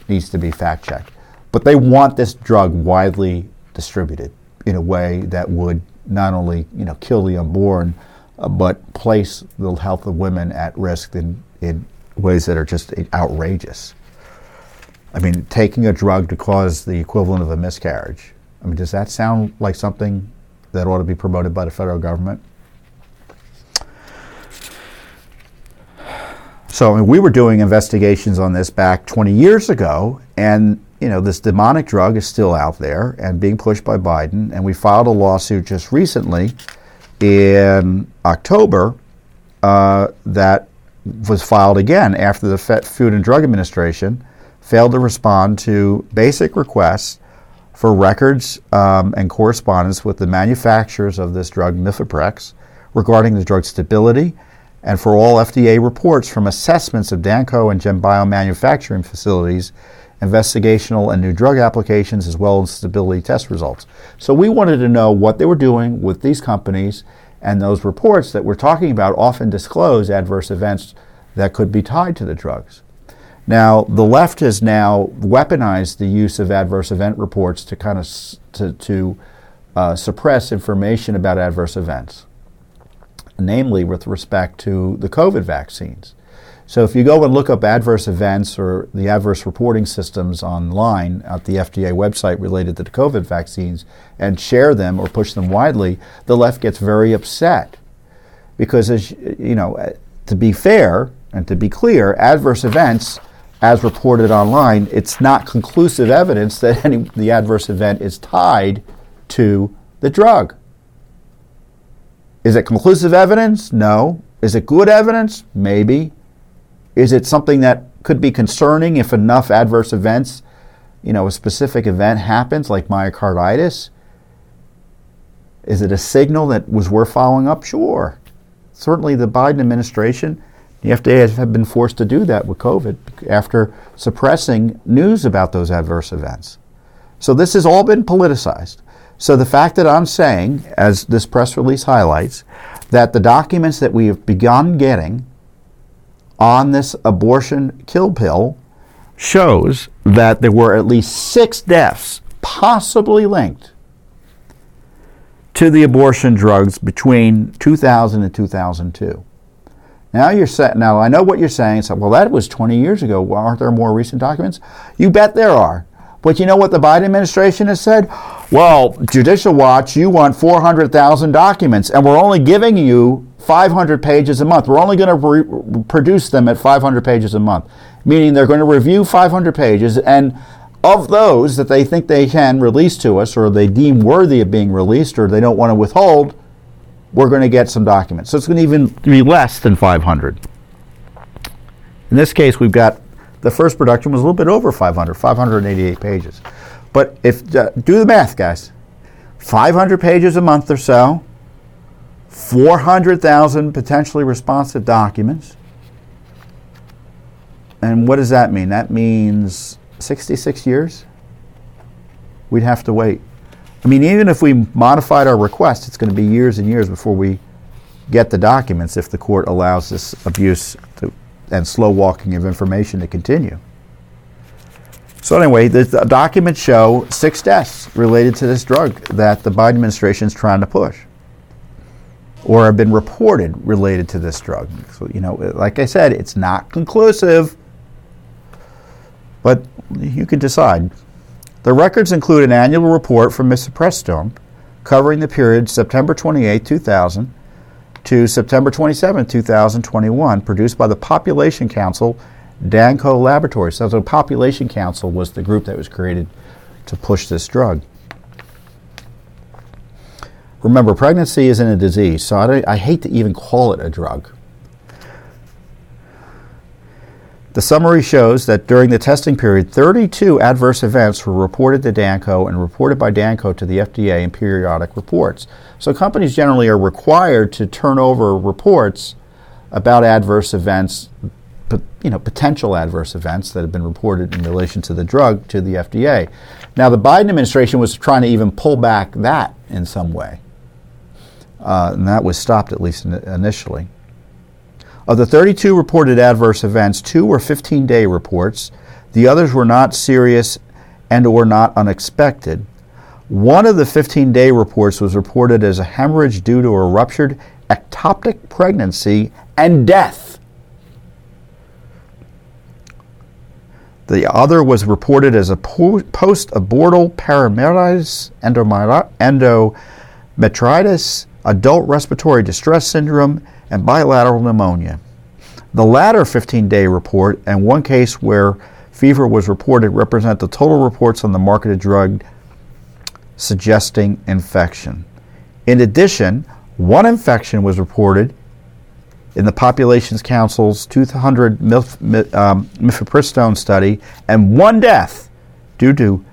needs to be fact checked. But they want this drug widely distributed in a way that would not only you know kill the unborn, uh, but place the health of women at risk in, in ways that are just outrageous. I mean, taking a drug to cause the equivalent of a miscarriage. I mean, does that sound like something that ought to be promoted by the federal government? So I mean, we were doing investigations on this back 20 years ago, and you know this demonic drug is still out there and being pushed by Biden. And we filed a lawsuit just recently in October uh, that was filed again after the Food and Drug Administration failed to respond to basic requests for records um, and correspondence with the manufacturers of this drug, Mifeprex, regarding the drug's stability and for all FDA reports from assessments of Danco and GenBio manufacturing facilities, investigational and new drug applications, as well as stability test results. So we wanted to know what they were doing with these companies, and those reports that we're talking about often disclose adverse events that could be tied to the drugs. Now, the left has now weaponized the use of adverse event reports to kind of s- to, to uh, suppress information about adverse events namely with respect to the COVID vaccines. So if you go and look up adverse events or the adverse reporting systems online at the FDA website related to the COVID vaccines and share them or push them widely, the left gets very upset. Because as you know, to be fair and to be clear, adverse events as reported online, it's not conclusive evidence that any the adverse event is tied to the drug. Is it conclusive evidence? No. Is it good evidence? Maybe. Is it something that could be concerning if enough adverse events, you know, a specific event happens, like myocarditis? Is it a signal that was worth following up? Sure. Certainly, the Biden administration, the FDA have been forced to do that with COVID after suppressing news about those adverse events. So, this has all been politicized. So the fact that I'm saying, as this press release highlights, that the documents that we have begun getting on this abortion kill pill shows that there were at least six deaths possibly linked to the abortion drugs between 2000 and 2002. Now you're set. Now I know what you're saying. So, well, that was 20 years ago. Well, aren't there more recent documents? You bet there are. But you know what the Biden administration has said? Well, Judicial Watch, you want 400,000 documents, and we're only giving you 500 pages a month. We're only going to re- produce them at 500 pages a month, meaning they're going to review 500 pages, and of those that they think they can release to us, or they deem worthy of being released, or they don't want to withhold, we're going to get some documents. So it's going to even be less than 500. In this case, we've got the first production was a little bit over 500, 588 pages. But if uh, do the math, guys, 500 pages a month or so, 400,000 potentially responsive documents. And what does that mean? That means 66 years? We'd have to wait. I mean, even if we modified our request, it's going to be years and years before we get the documents if the court allows this abuse to, and slow walking of information to continue. So anyway, the, the documents show six deaths related to this drug that the Biden administration is trying to push, or have been reported related to this drug. So you know, like I said, it's not conclusive, but you can decide. The records include an annual report from Misoprostol covering the period September 28, 2000 to September 27, 2021, produced by the Population Council Danco Laboratories. So the Population Council was the group that was created to push this drug. Remember, pregnancy isn't a disease, so I, I hate to even call it a drug. The summary shows that during the testing period, 32 adverse events were reported to Danco and reported by Danco to the FDA in periodic reports. So companies generally are required to turn over reports about adverse events, you know, potential adverse events that have been reported in relation to the drug to the FDA. Now, the Biden administration was trying to even pull back that in some way, uh, and that was stopped at least initially. Of the 32 reported adverse events, two were 15-day reports. The others were not serious and or not unexpected. One of the 15-day reports was reported as a hemorrhage due to a ruptured ectopic pregnancy and death. The other was reported as a post-abortal peritonitis, endometritis, adult respiratory distress syndrome, and bilateral pneumonia. The latter 15 day report and one case where fever was reported represent the total reports on the marketed drug suggesting infection. In addition, one infection was reported in the Populations Council's 200 mif- um, mifepristone study, and one death due to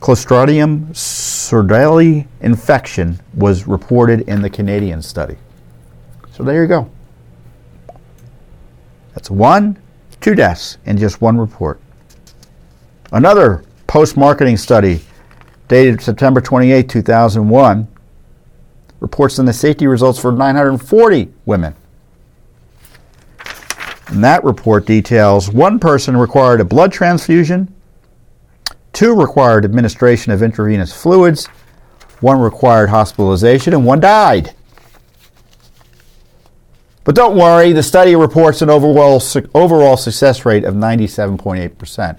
Clostridium sordellii infection was reported in the Canadian study. So there you go. That's one, two deaths in just one report. Another post marketing study dated September 28, 2001, reports on the safety results for 940 women. And that report details one person required a blood transfusion, two required administration of intravenous fluids, one required hospitalization, and one died. But don't worry, the study reports an overall, overall success rate of 97.8%,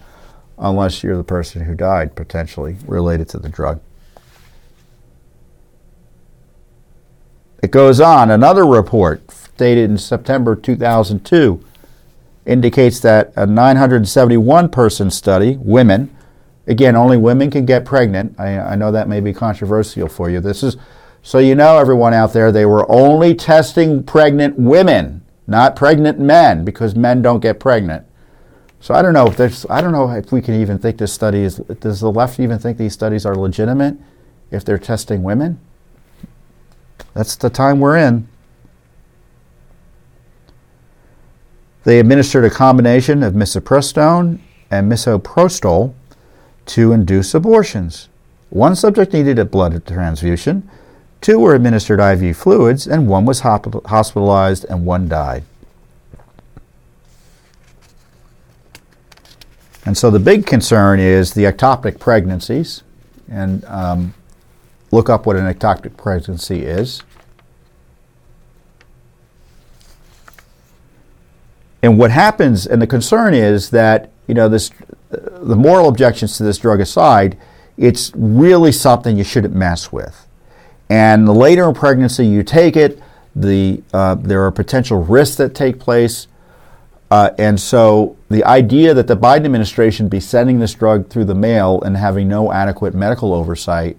unless you're the person who died potentially related to the drug. It goes on. Another report dated in September 2002 indicates that a 971 person study, women, again, only women can get pregnant. I, I know that may be controversial for you. This is so you know, everyone out there, they were only testing pregnant women, not pregnant men, because men don't get pregnant. So I don't know if there's, I don't know if we can even think this study is. Does the left even think these studies are legitimate if they're testing women? That's the time we're in. They administered a combination of misoprostone and misoprostol to induce abortions. One subject needed a blood transfusion. Two were administered IV fluids, and one was hospitalized, and one died. And so the big concern is the ectopic pregnancies. And um, look up what an ectopic pregnancy is. And what happens, and the concern is that, you know, this, the moral objections to this drug aside, it's really something you shouldn't mess with. And the later in pregnancy you take it, the, uh, there are potential risks that take place. Uh, and so the idea that the Biden administration be sending this drug through the mail and having no adequate medical oversight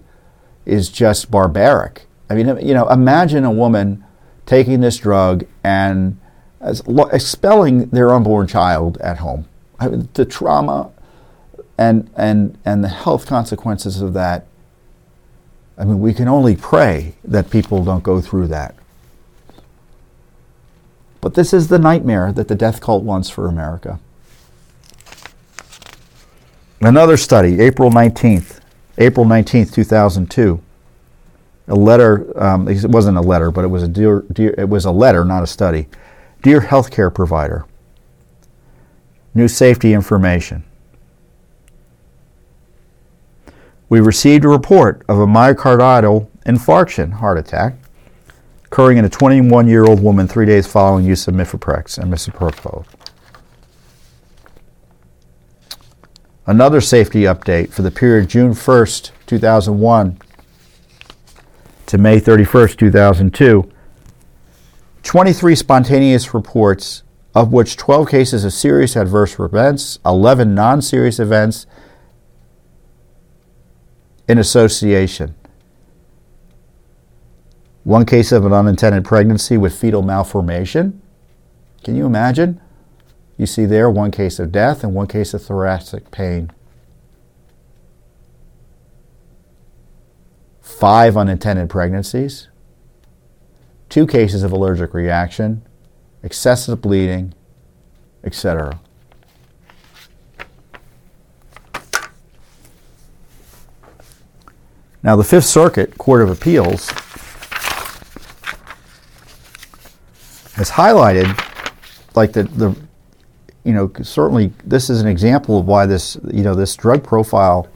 is just barbaric. I mean, you know, imagine a woman taking this drug and expelling their unborn child at home. I mean, the trauma and, and, and the health consequences of that I mean, we can only pray that people don't go through that. But this is the nightmare that the death cult wants for America. Another study, April 19th, April 19th, 2002. A letter, um, it wasn't a letter, but it was a dear, dear, it was a letter, not a study. Dear healthcare provider, new safety information. We received a report of a myocardial infarction, heart attack, occurring in a 21 year old woman three days following use of Mifeprex and misoprostol. Another safety update for the period June 1st, 2001 to May 31st, 2002. 23 spontaneous reports, of which 12 cases of serious adverse events, 11 non serious events in association. One case of an unintended pregnancy with fetal malformation. Can you imagine? You see there one case of death and one case of thoracic pain. Five unintended pregnancies, two cases of allergic reaction, excessive bleeding, etc. Now, the Fifth Circuit Court of Appeals has highlighted, like the, the you know, certainly this is an example of why this, you know, this drug profile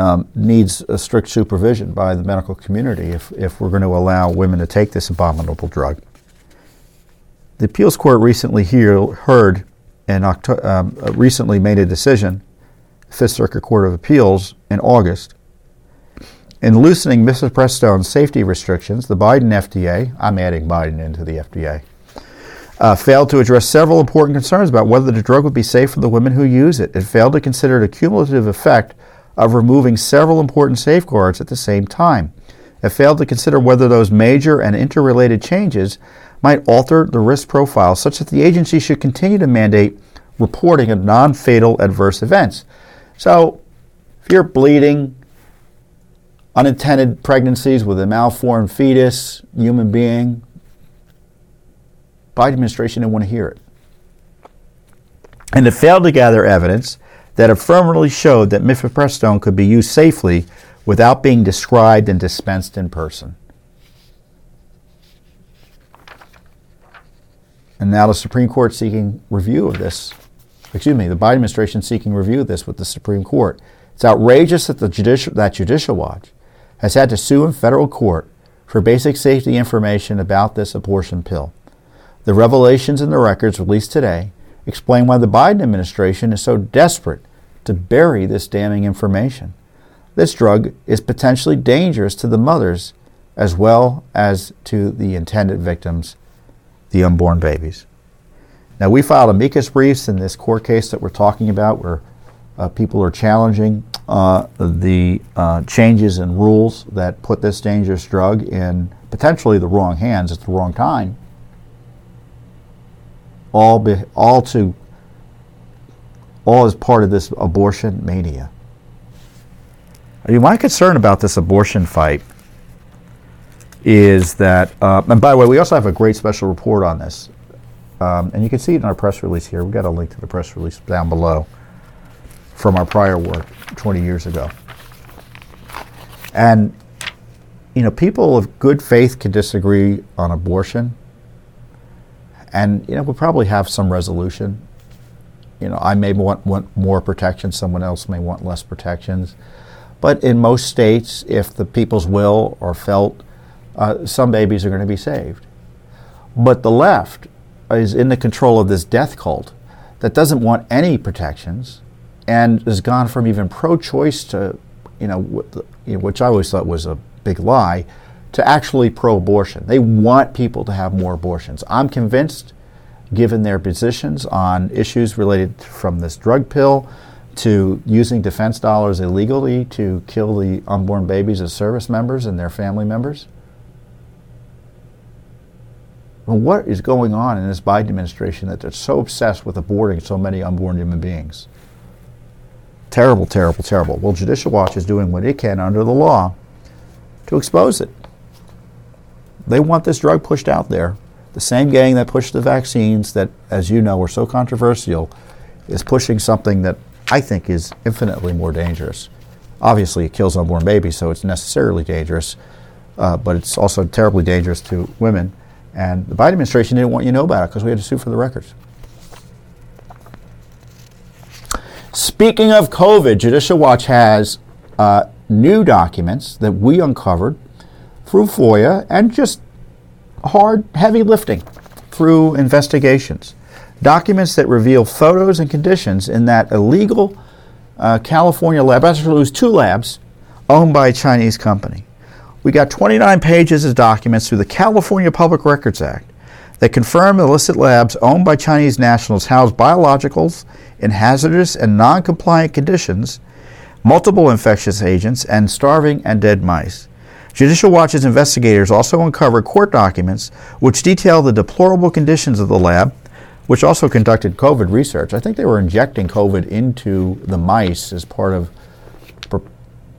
um, needs a strict supervision by the medical community if, if we're going to allow women to take this abominable drug. The appeals court recently hear, heard and um, recently made a decision, Fifth Circuit Court of Appeals in August. In loosening misoprostol safety restrictions, the Biden FDA, I'm adding Biden into the FDA, uh, failed to address several important concerns about whether the drug would be safe for the women who use it. It failed to consider the cumulative effect of removing several important safeguards at the same time. It failed to consider whether those major and interrelated changes might alter the risk profile such that the agency should continue to mandate reporting of non fatal adverse events. So, if you're bleeding, unintended pregnancies with a malformed fetus, human being, Biden administration didn't want to hear it. And it failed to gather evidence that affirmatively showed that mifepristone could be used safely without being described and dispensed in person. And now the Supreme Court seeking review of this. Excuse me, the Biden administration seeking review of this with the Supreme Court. It's outrageous that the judicial that Judicial Watch has had to sue in federal court for basic safety information about this abortion pill. The revelations in the records released today explain why the Biden administration is so desperate to bury this damning information. This drug is potentially dangerous to the mothers as well as to the intended victims, the unborn babies. Now, we filed amicus briefs in this court case that we're talking about where uh, people are challenging uh, the uh, changes in rules that put this dangerous drug in potentially the wrong hands at the wrong time all be, all to all as part of this abortion mania. I mean, my concern about this abortion fight is that, uh, and by the way, we also have a great special report on this, um, and you can see it in our press release here. We've got a link to the press release down below from our prior work 20 years ago. And, you know, people of good faith can disagree on abortion, and you know we'll probably have some resolution. You know, I may want, want more protection. Someone else may want less protections. But in most states, if the people's will are felt, uh, some babies are going to be saved. But the left is in the control of this death cult that doesn't want any protections and has gone from even pro-choice to, you know, which I always thought was a big lie, to actually pro abortion. They want people to have more abortions. I'm convinced, given their positions on issues related from this drug pill to using defense dollars illegally to kill the unborn babies of service members and their family members. Well, what is going on in this Biden administration that they're so obsessed with aborting so many unborn human beings? Terrible, terrible, terrible. Well, Judicial Watch is doing what it can under the law to expose it. They want this drug pushed out there the same gang that pushed the vaccines that, as you know, were so controversial, is pushing something that I think is infinitely more dangerous. Obviously, it kills unborn babies, so it's necessarily dangerous, uh, but it's also terribly dangerous to women. And the Biden administration didn't want you to know about it because we had to sue for the records. Speaking of COVID, Judicial Watch has uh, new documents that we uncovered through FOIA and just hard, heavy lifting through investigations. Documents that reveal photos and conditions in that illegal uh, California lab. Actually, was two labs owned by a Chinese company. We got 29 pages of documents through the California Public Records Act that confirm illicit labs owned by Chinese nationals house biologicals in hazardous and non compliant conditions, multiple infectious agents, and starving and dead mice. Judicial Watch's investigators also uncovered court documents which detail the deplorable conditions of the lab, which also conducted COVID research. I think they were injecting COVID into the mice as part of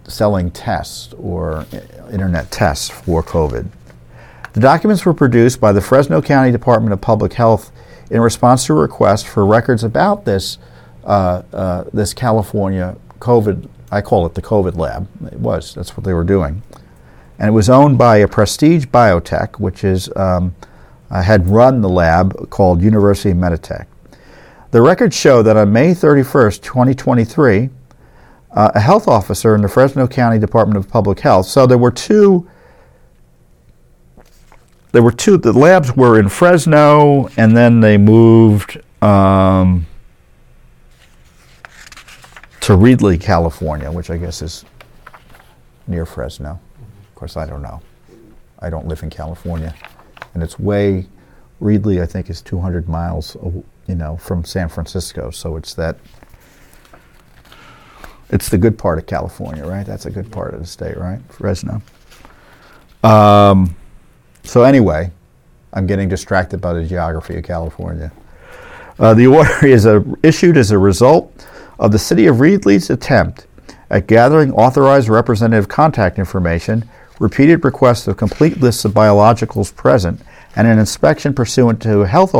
selling tests or internet tests for COVID. The documents were produced by the Fresno County Department of Public Health in response to a request for records about this uh, uh, this California COVID. I call it the COVID lab. It was. That's what they were doing and it was owned by a Prestige Biotech, which is um, had run the lab called Universal Meditech. The records show that on May 31st, 2023, uh, a health officer in the Fresno County Department of Public Health. So there were two. There were two. The labs were in Fresno, and then they moved um, to Reedley, California, which I guess is near Fresno course, I don't know. I don't live in California, and it's way. Reedley, I think, is 200 miles, you know, from San Francisco. So it's that. It's the good part of California, right? That's a good part of the state, right? Fresno. Um, so anyway, I'm getting distracted by the geography of California. Uh, the order is a, issued as a result of the city of Reedley's attempt at gathering authorized representative contact information repeated requests of complete lists of biologicals present, and an inspection pursuant to a health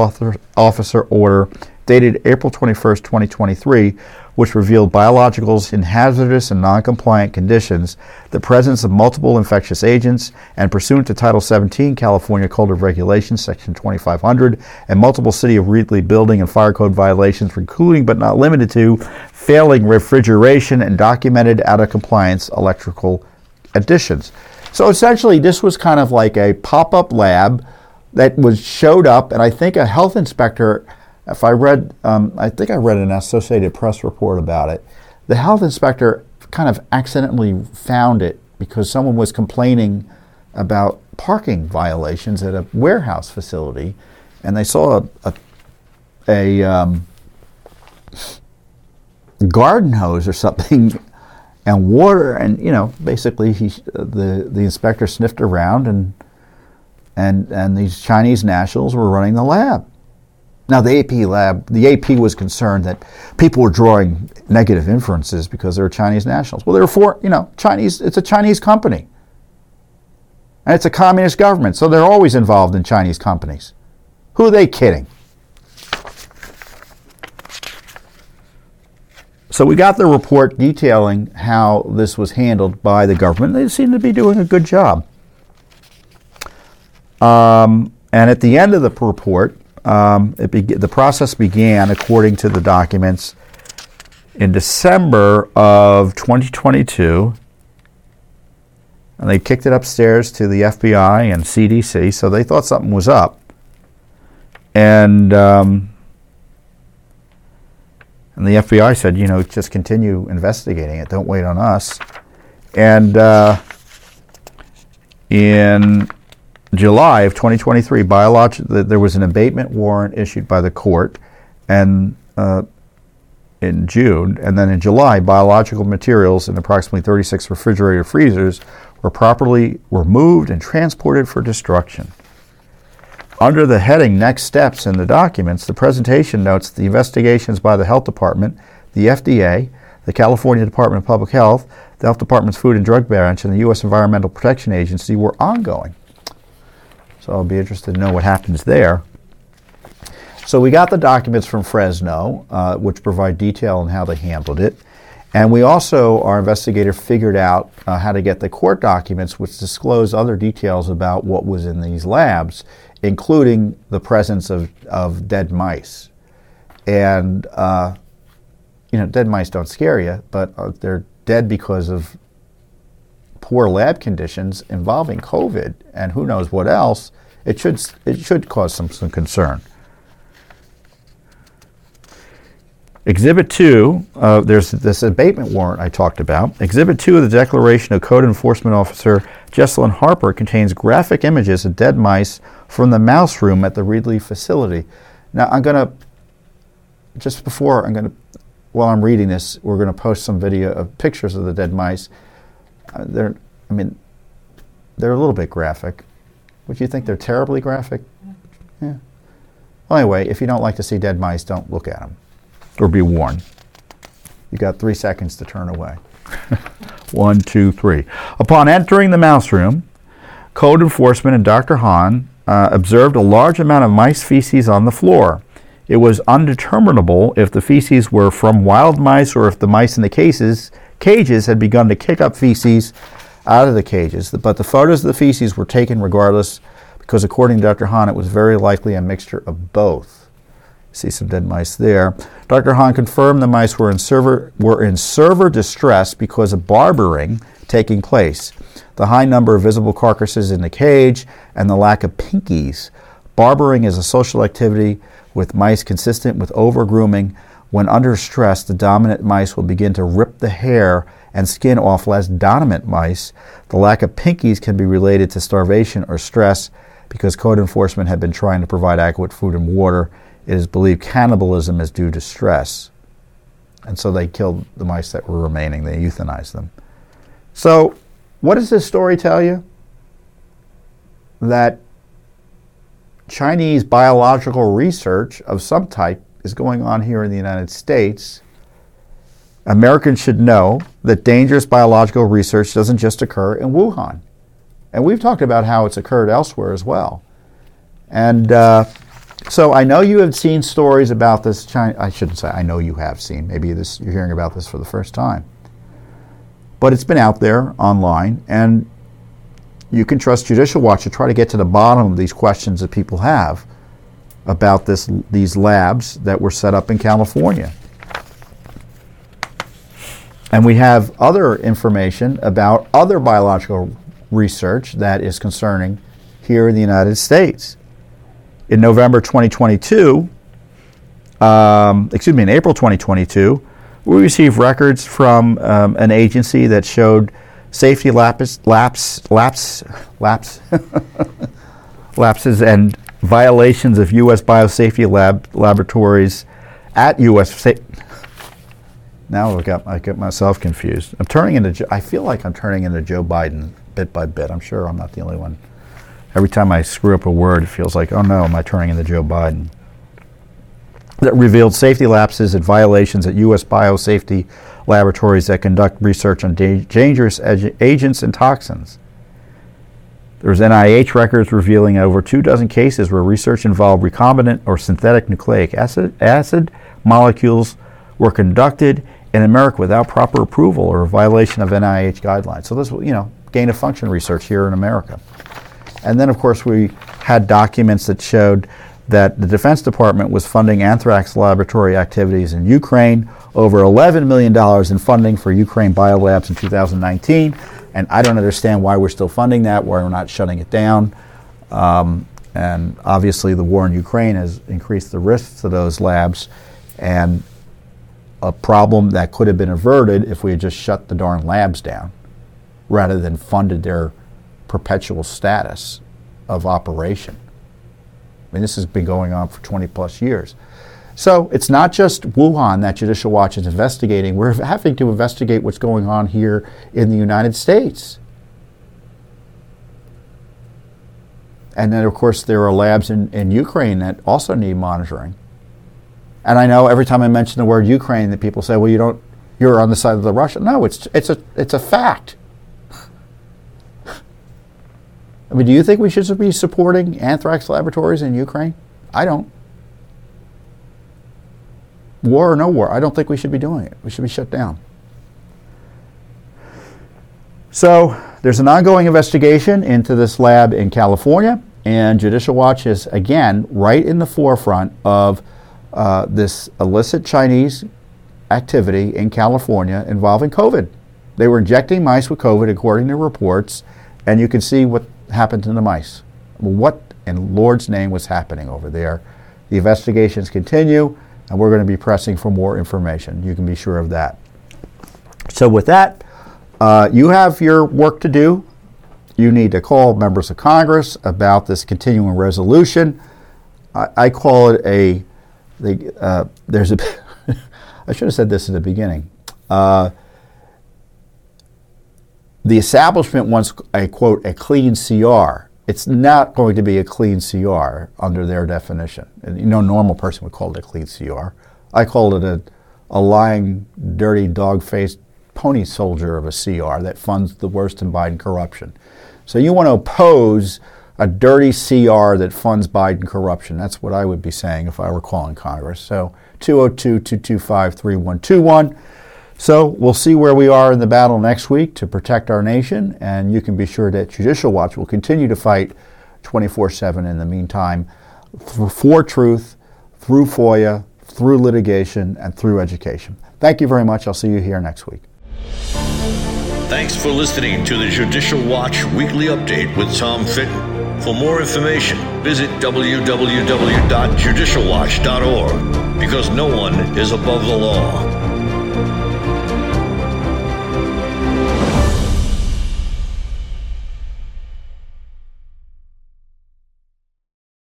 officer order dated April 21, 2023, which revealed biologicals in hazardous and non-compliant conditions, the presence of multiple infectious agents, and pursuant to Title 17 California Code of Regulations, Section 2500, and multiple City of Reedley building and fire code violations, including but not limited to failing refrigeration and documented out of compliance electrical additions. So essentially, this was kind of like a pop up lab that was showed up, and I think a health inspector, if I read, um, I think I read an Associated Press report about it, the health inspector kind of accidentally found it because someone was complaining about parking violations at a warehouse facility, and they saw a, a, a um, garden hose or something and water, and you know, basically, he the the inspector sniffed around, and and and these Chinese nationals were running the lab. Now, the AP lab, the AP was concerned that people were drawing negative inferences because they were Chinese nationals. Well, they were for, you know, Chinese. It's a Chinese company, and it's a communist government, so they're always involved in Chinese companies. Who are they kidding? So we got the report detailing how this was handled by the government. They seem to be doing a good job. Um, and at the end of the report, um, be- the process began according to the documents in December of 2022. And they kicked it upstairs to the FBI and CDC, so they thought something was up. And um, and the FBI said, you know, just continue investigating it. Don't wait on us. And uh, in July of 2023, biolog- there was an abatement warrant issued by the court, and uh, in June, and then in July, biological materials in approximately 36 refrigerator freezers were properly removed and transported for destruction. Under the heading Next Steps in the documents, the presentation notes the investigations by the Health Department, the FDA, the California Department of Public Health, the Health Department's Food and Drug Branch, and the U.S. Environmental Protection Agency were ongoing. So I'll be interested to know what happens there. So we got the documents from Fresno, uh, which provide detail on how they handled it. And we also, our investigator figured out uh, how to get the court documents, which disclose other details about what was in these labs, including the presence of, of dead mice. And, uh, you know, dead mice don't scare you, but uh, they're dead because of poor lab conditions involving COVID and who knows what else. It should, it should cause some, some concern. Exhibit 2, uh, there's this abatement warrant I talked about. Exhibit 2 of the Declaration of Code Enforcement Officer Jesselyn Harper contains graphic images of dead mice from the mouse room at the Reedley facility. Now, I'm going to, just before I'm going to, while I'm reading this, we're going to post some video of pictures of the dead mice. Uh, they're, I mean, they're a little bit graphic. Would you think they're terribly graphic? Yeah. Well, anyway, if you don't like to see dead mice, don't look at them or be warned. You got three seconds to turn away. One, two, three. Upon entering the mouse room, code enforcement and Dr. Hahn uh, observed a large amount of mice feces on the floor. It was undeterminable if the feces were from wild mice or if the mice in the cases, cages had begun to kick up feces out of the cages. But the photos of the feces were taken regardless because, according to Dr. Hahn, it was very likely a mixture of both. See some dead mice there. Dr. Hahn confirmed the mice were in server, were in server distress because of barbering taking place. The high number of visible carcasses in the cage and the lack of pinkies. Barbering is a social activity with mice consistent with over grooming. When under stress, the dominant mice will begin to rip the hair and skin off less dominant mice. The lack of pinkies can be related to starvation or stress because code enforcement had been trying to provide adequate food and water it is believed cannibalism is due to stress. And so they killed the mice that were remaining, they euthanized them. So, what does this story tell you? That Chinese biological research of some type is going on here in the United States. Americans should know that dangerous biological research doesn't just occur in Wuhan. And we've talked about how it's occurred elsewhere as well. And uh, so I know you have seen stories about this. China, I shouldn't say I know you have seen. Maybe this you're hearing about this for the first time. But it's been out there online, and you can trust Judicial Watch to try to get to the bottom of these questions that people have about this these labs that were set up in California. And we have other information about other biological research that is concerning here in the United States in November 2022, um, excuse me, in April 2022, we received records from um, an agency that showed safety lapse, lapse, lapse, lapse, lapses and violations of U.S. biosafety lab laboratories at U.S. Sa- now I've got I got myself confused. I'm turning into I feel like I'm turning into Joe Biden bit by bit. I'm sure I'm not the only one. Every time I screw up a word, it feels like, oh no, am I turning into Joe Biden? That revealed safety lapses and violations at U.S. biosafety laboratories that conduct research on da- dangerous ag- agents and toxins. There's NIH records revealing over two dozen cases where research involved recombinant or synthetic nucleic acid, acid molecules were conducted in America without proper approval or a violation of NIH guidelines. So this, you know, gain of function research here in America. And then, of course, we had documents that showed that the Defense Department was funding anthrax laboratory activities in Ukraine, over $11 million in funding for Ukraine biolabs in 2019. And I don't understand why we're still funding that, why we're not shutting it down. Um, and obviously, the war in Ukraine has increased the risks to those labs. And a problem that could have been averted if we had just shut the darn labs down rather than funded their perpetual status of operation. I mean, this has been going on for 20 plus years. So it's not just Wuhan that Judicial Watch is investigating. We're having to investigate what's going on here in the United States. And then, of course, there are labs in, in Ukraine that also need monitoring. And I know every time I mention the word Ukraine, that people say, "Well, you don't, you're on the side of the Russia." No, it's it's a it's a fact. I mean, do you think we should be supporting anthrax laboratories in Ukraine? I don't. War or no war, I don't think we should be doing it. We should be shut down. So there's an ongoing investigation into this lab in California, and Judicial Watch is again right in the forefront of uh, this illicit Chinese activity in California involving COVID. They were injecting mice with COVID, according to reports, and you can see what happened to the mice. What in Lord's name was happening over there? The investigations continue, and we're going to be pressing for more information. You can be sure of that. So, with that, uh, you have your work to do. You need to call members of Congress about this continuing resolution. I, I call it a. The, uh, there's a. I should have said this in the beginning. Uh, the establishment wants a quote a clean CR. It's not going to be a clean CR under their definition. And normal person would call it a clean CR. I call it a, a lying, dirty, dog-faced pony soldier of a CR that funds the worst in Biden corruption. So you want to oppose a dirty CR that funds Biden corruption. That's what I would be saying if I were calling Congress. So 202 225 3121. So we'll see where we are in the battle next week to protect our nation, and you can be sure that Judicial Watch will continue to fight 24 7 in the meantime for truth, through FOIA, through litigation, and through education. Thank you very much. I'll see you here next week. Thanks for listening to the Judicial Watch Weekly Update with Tom Fitton. For more information, visit www.judicialwatch.org because no one is above the law.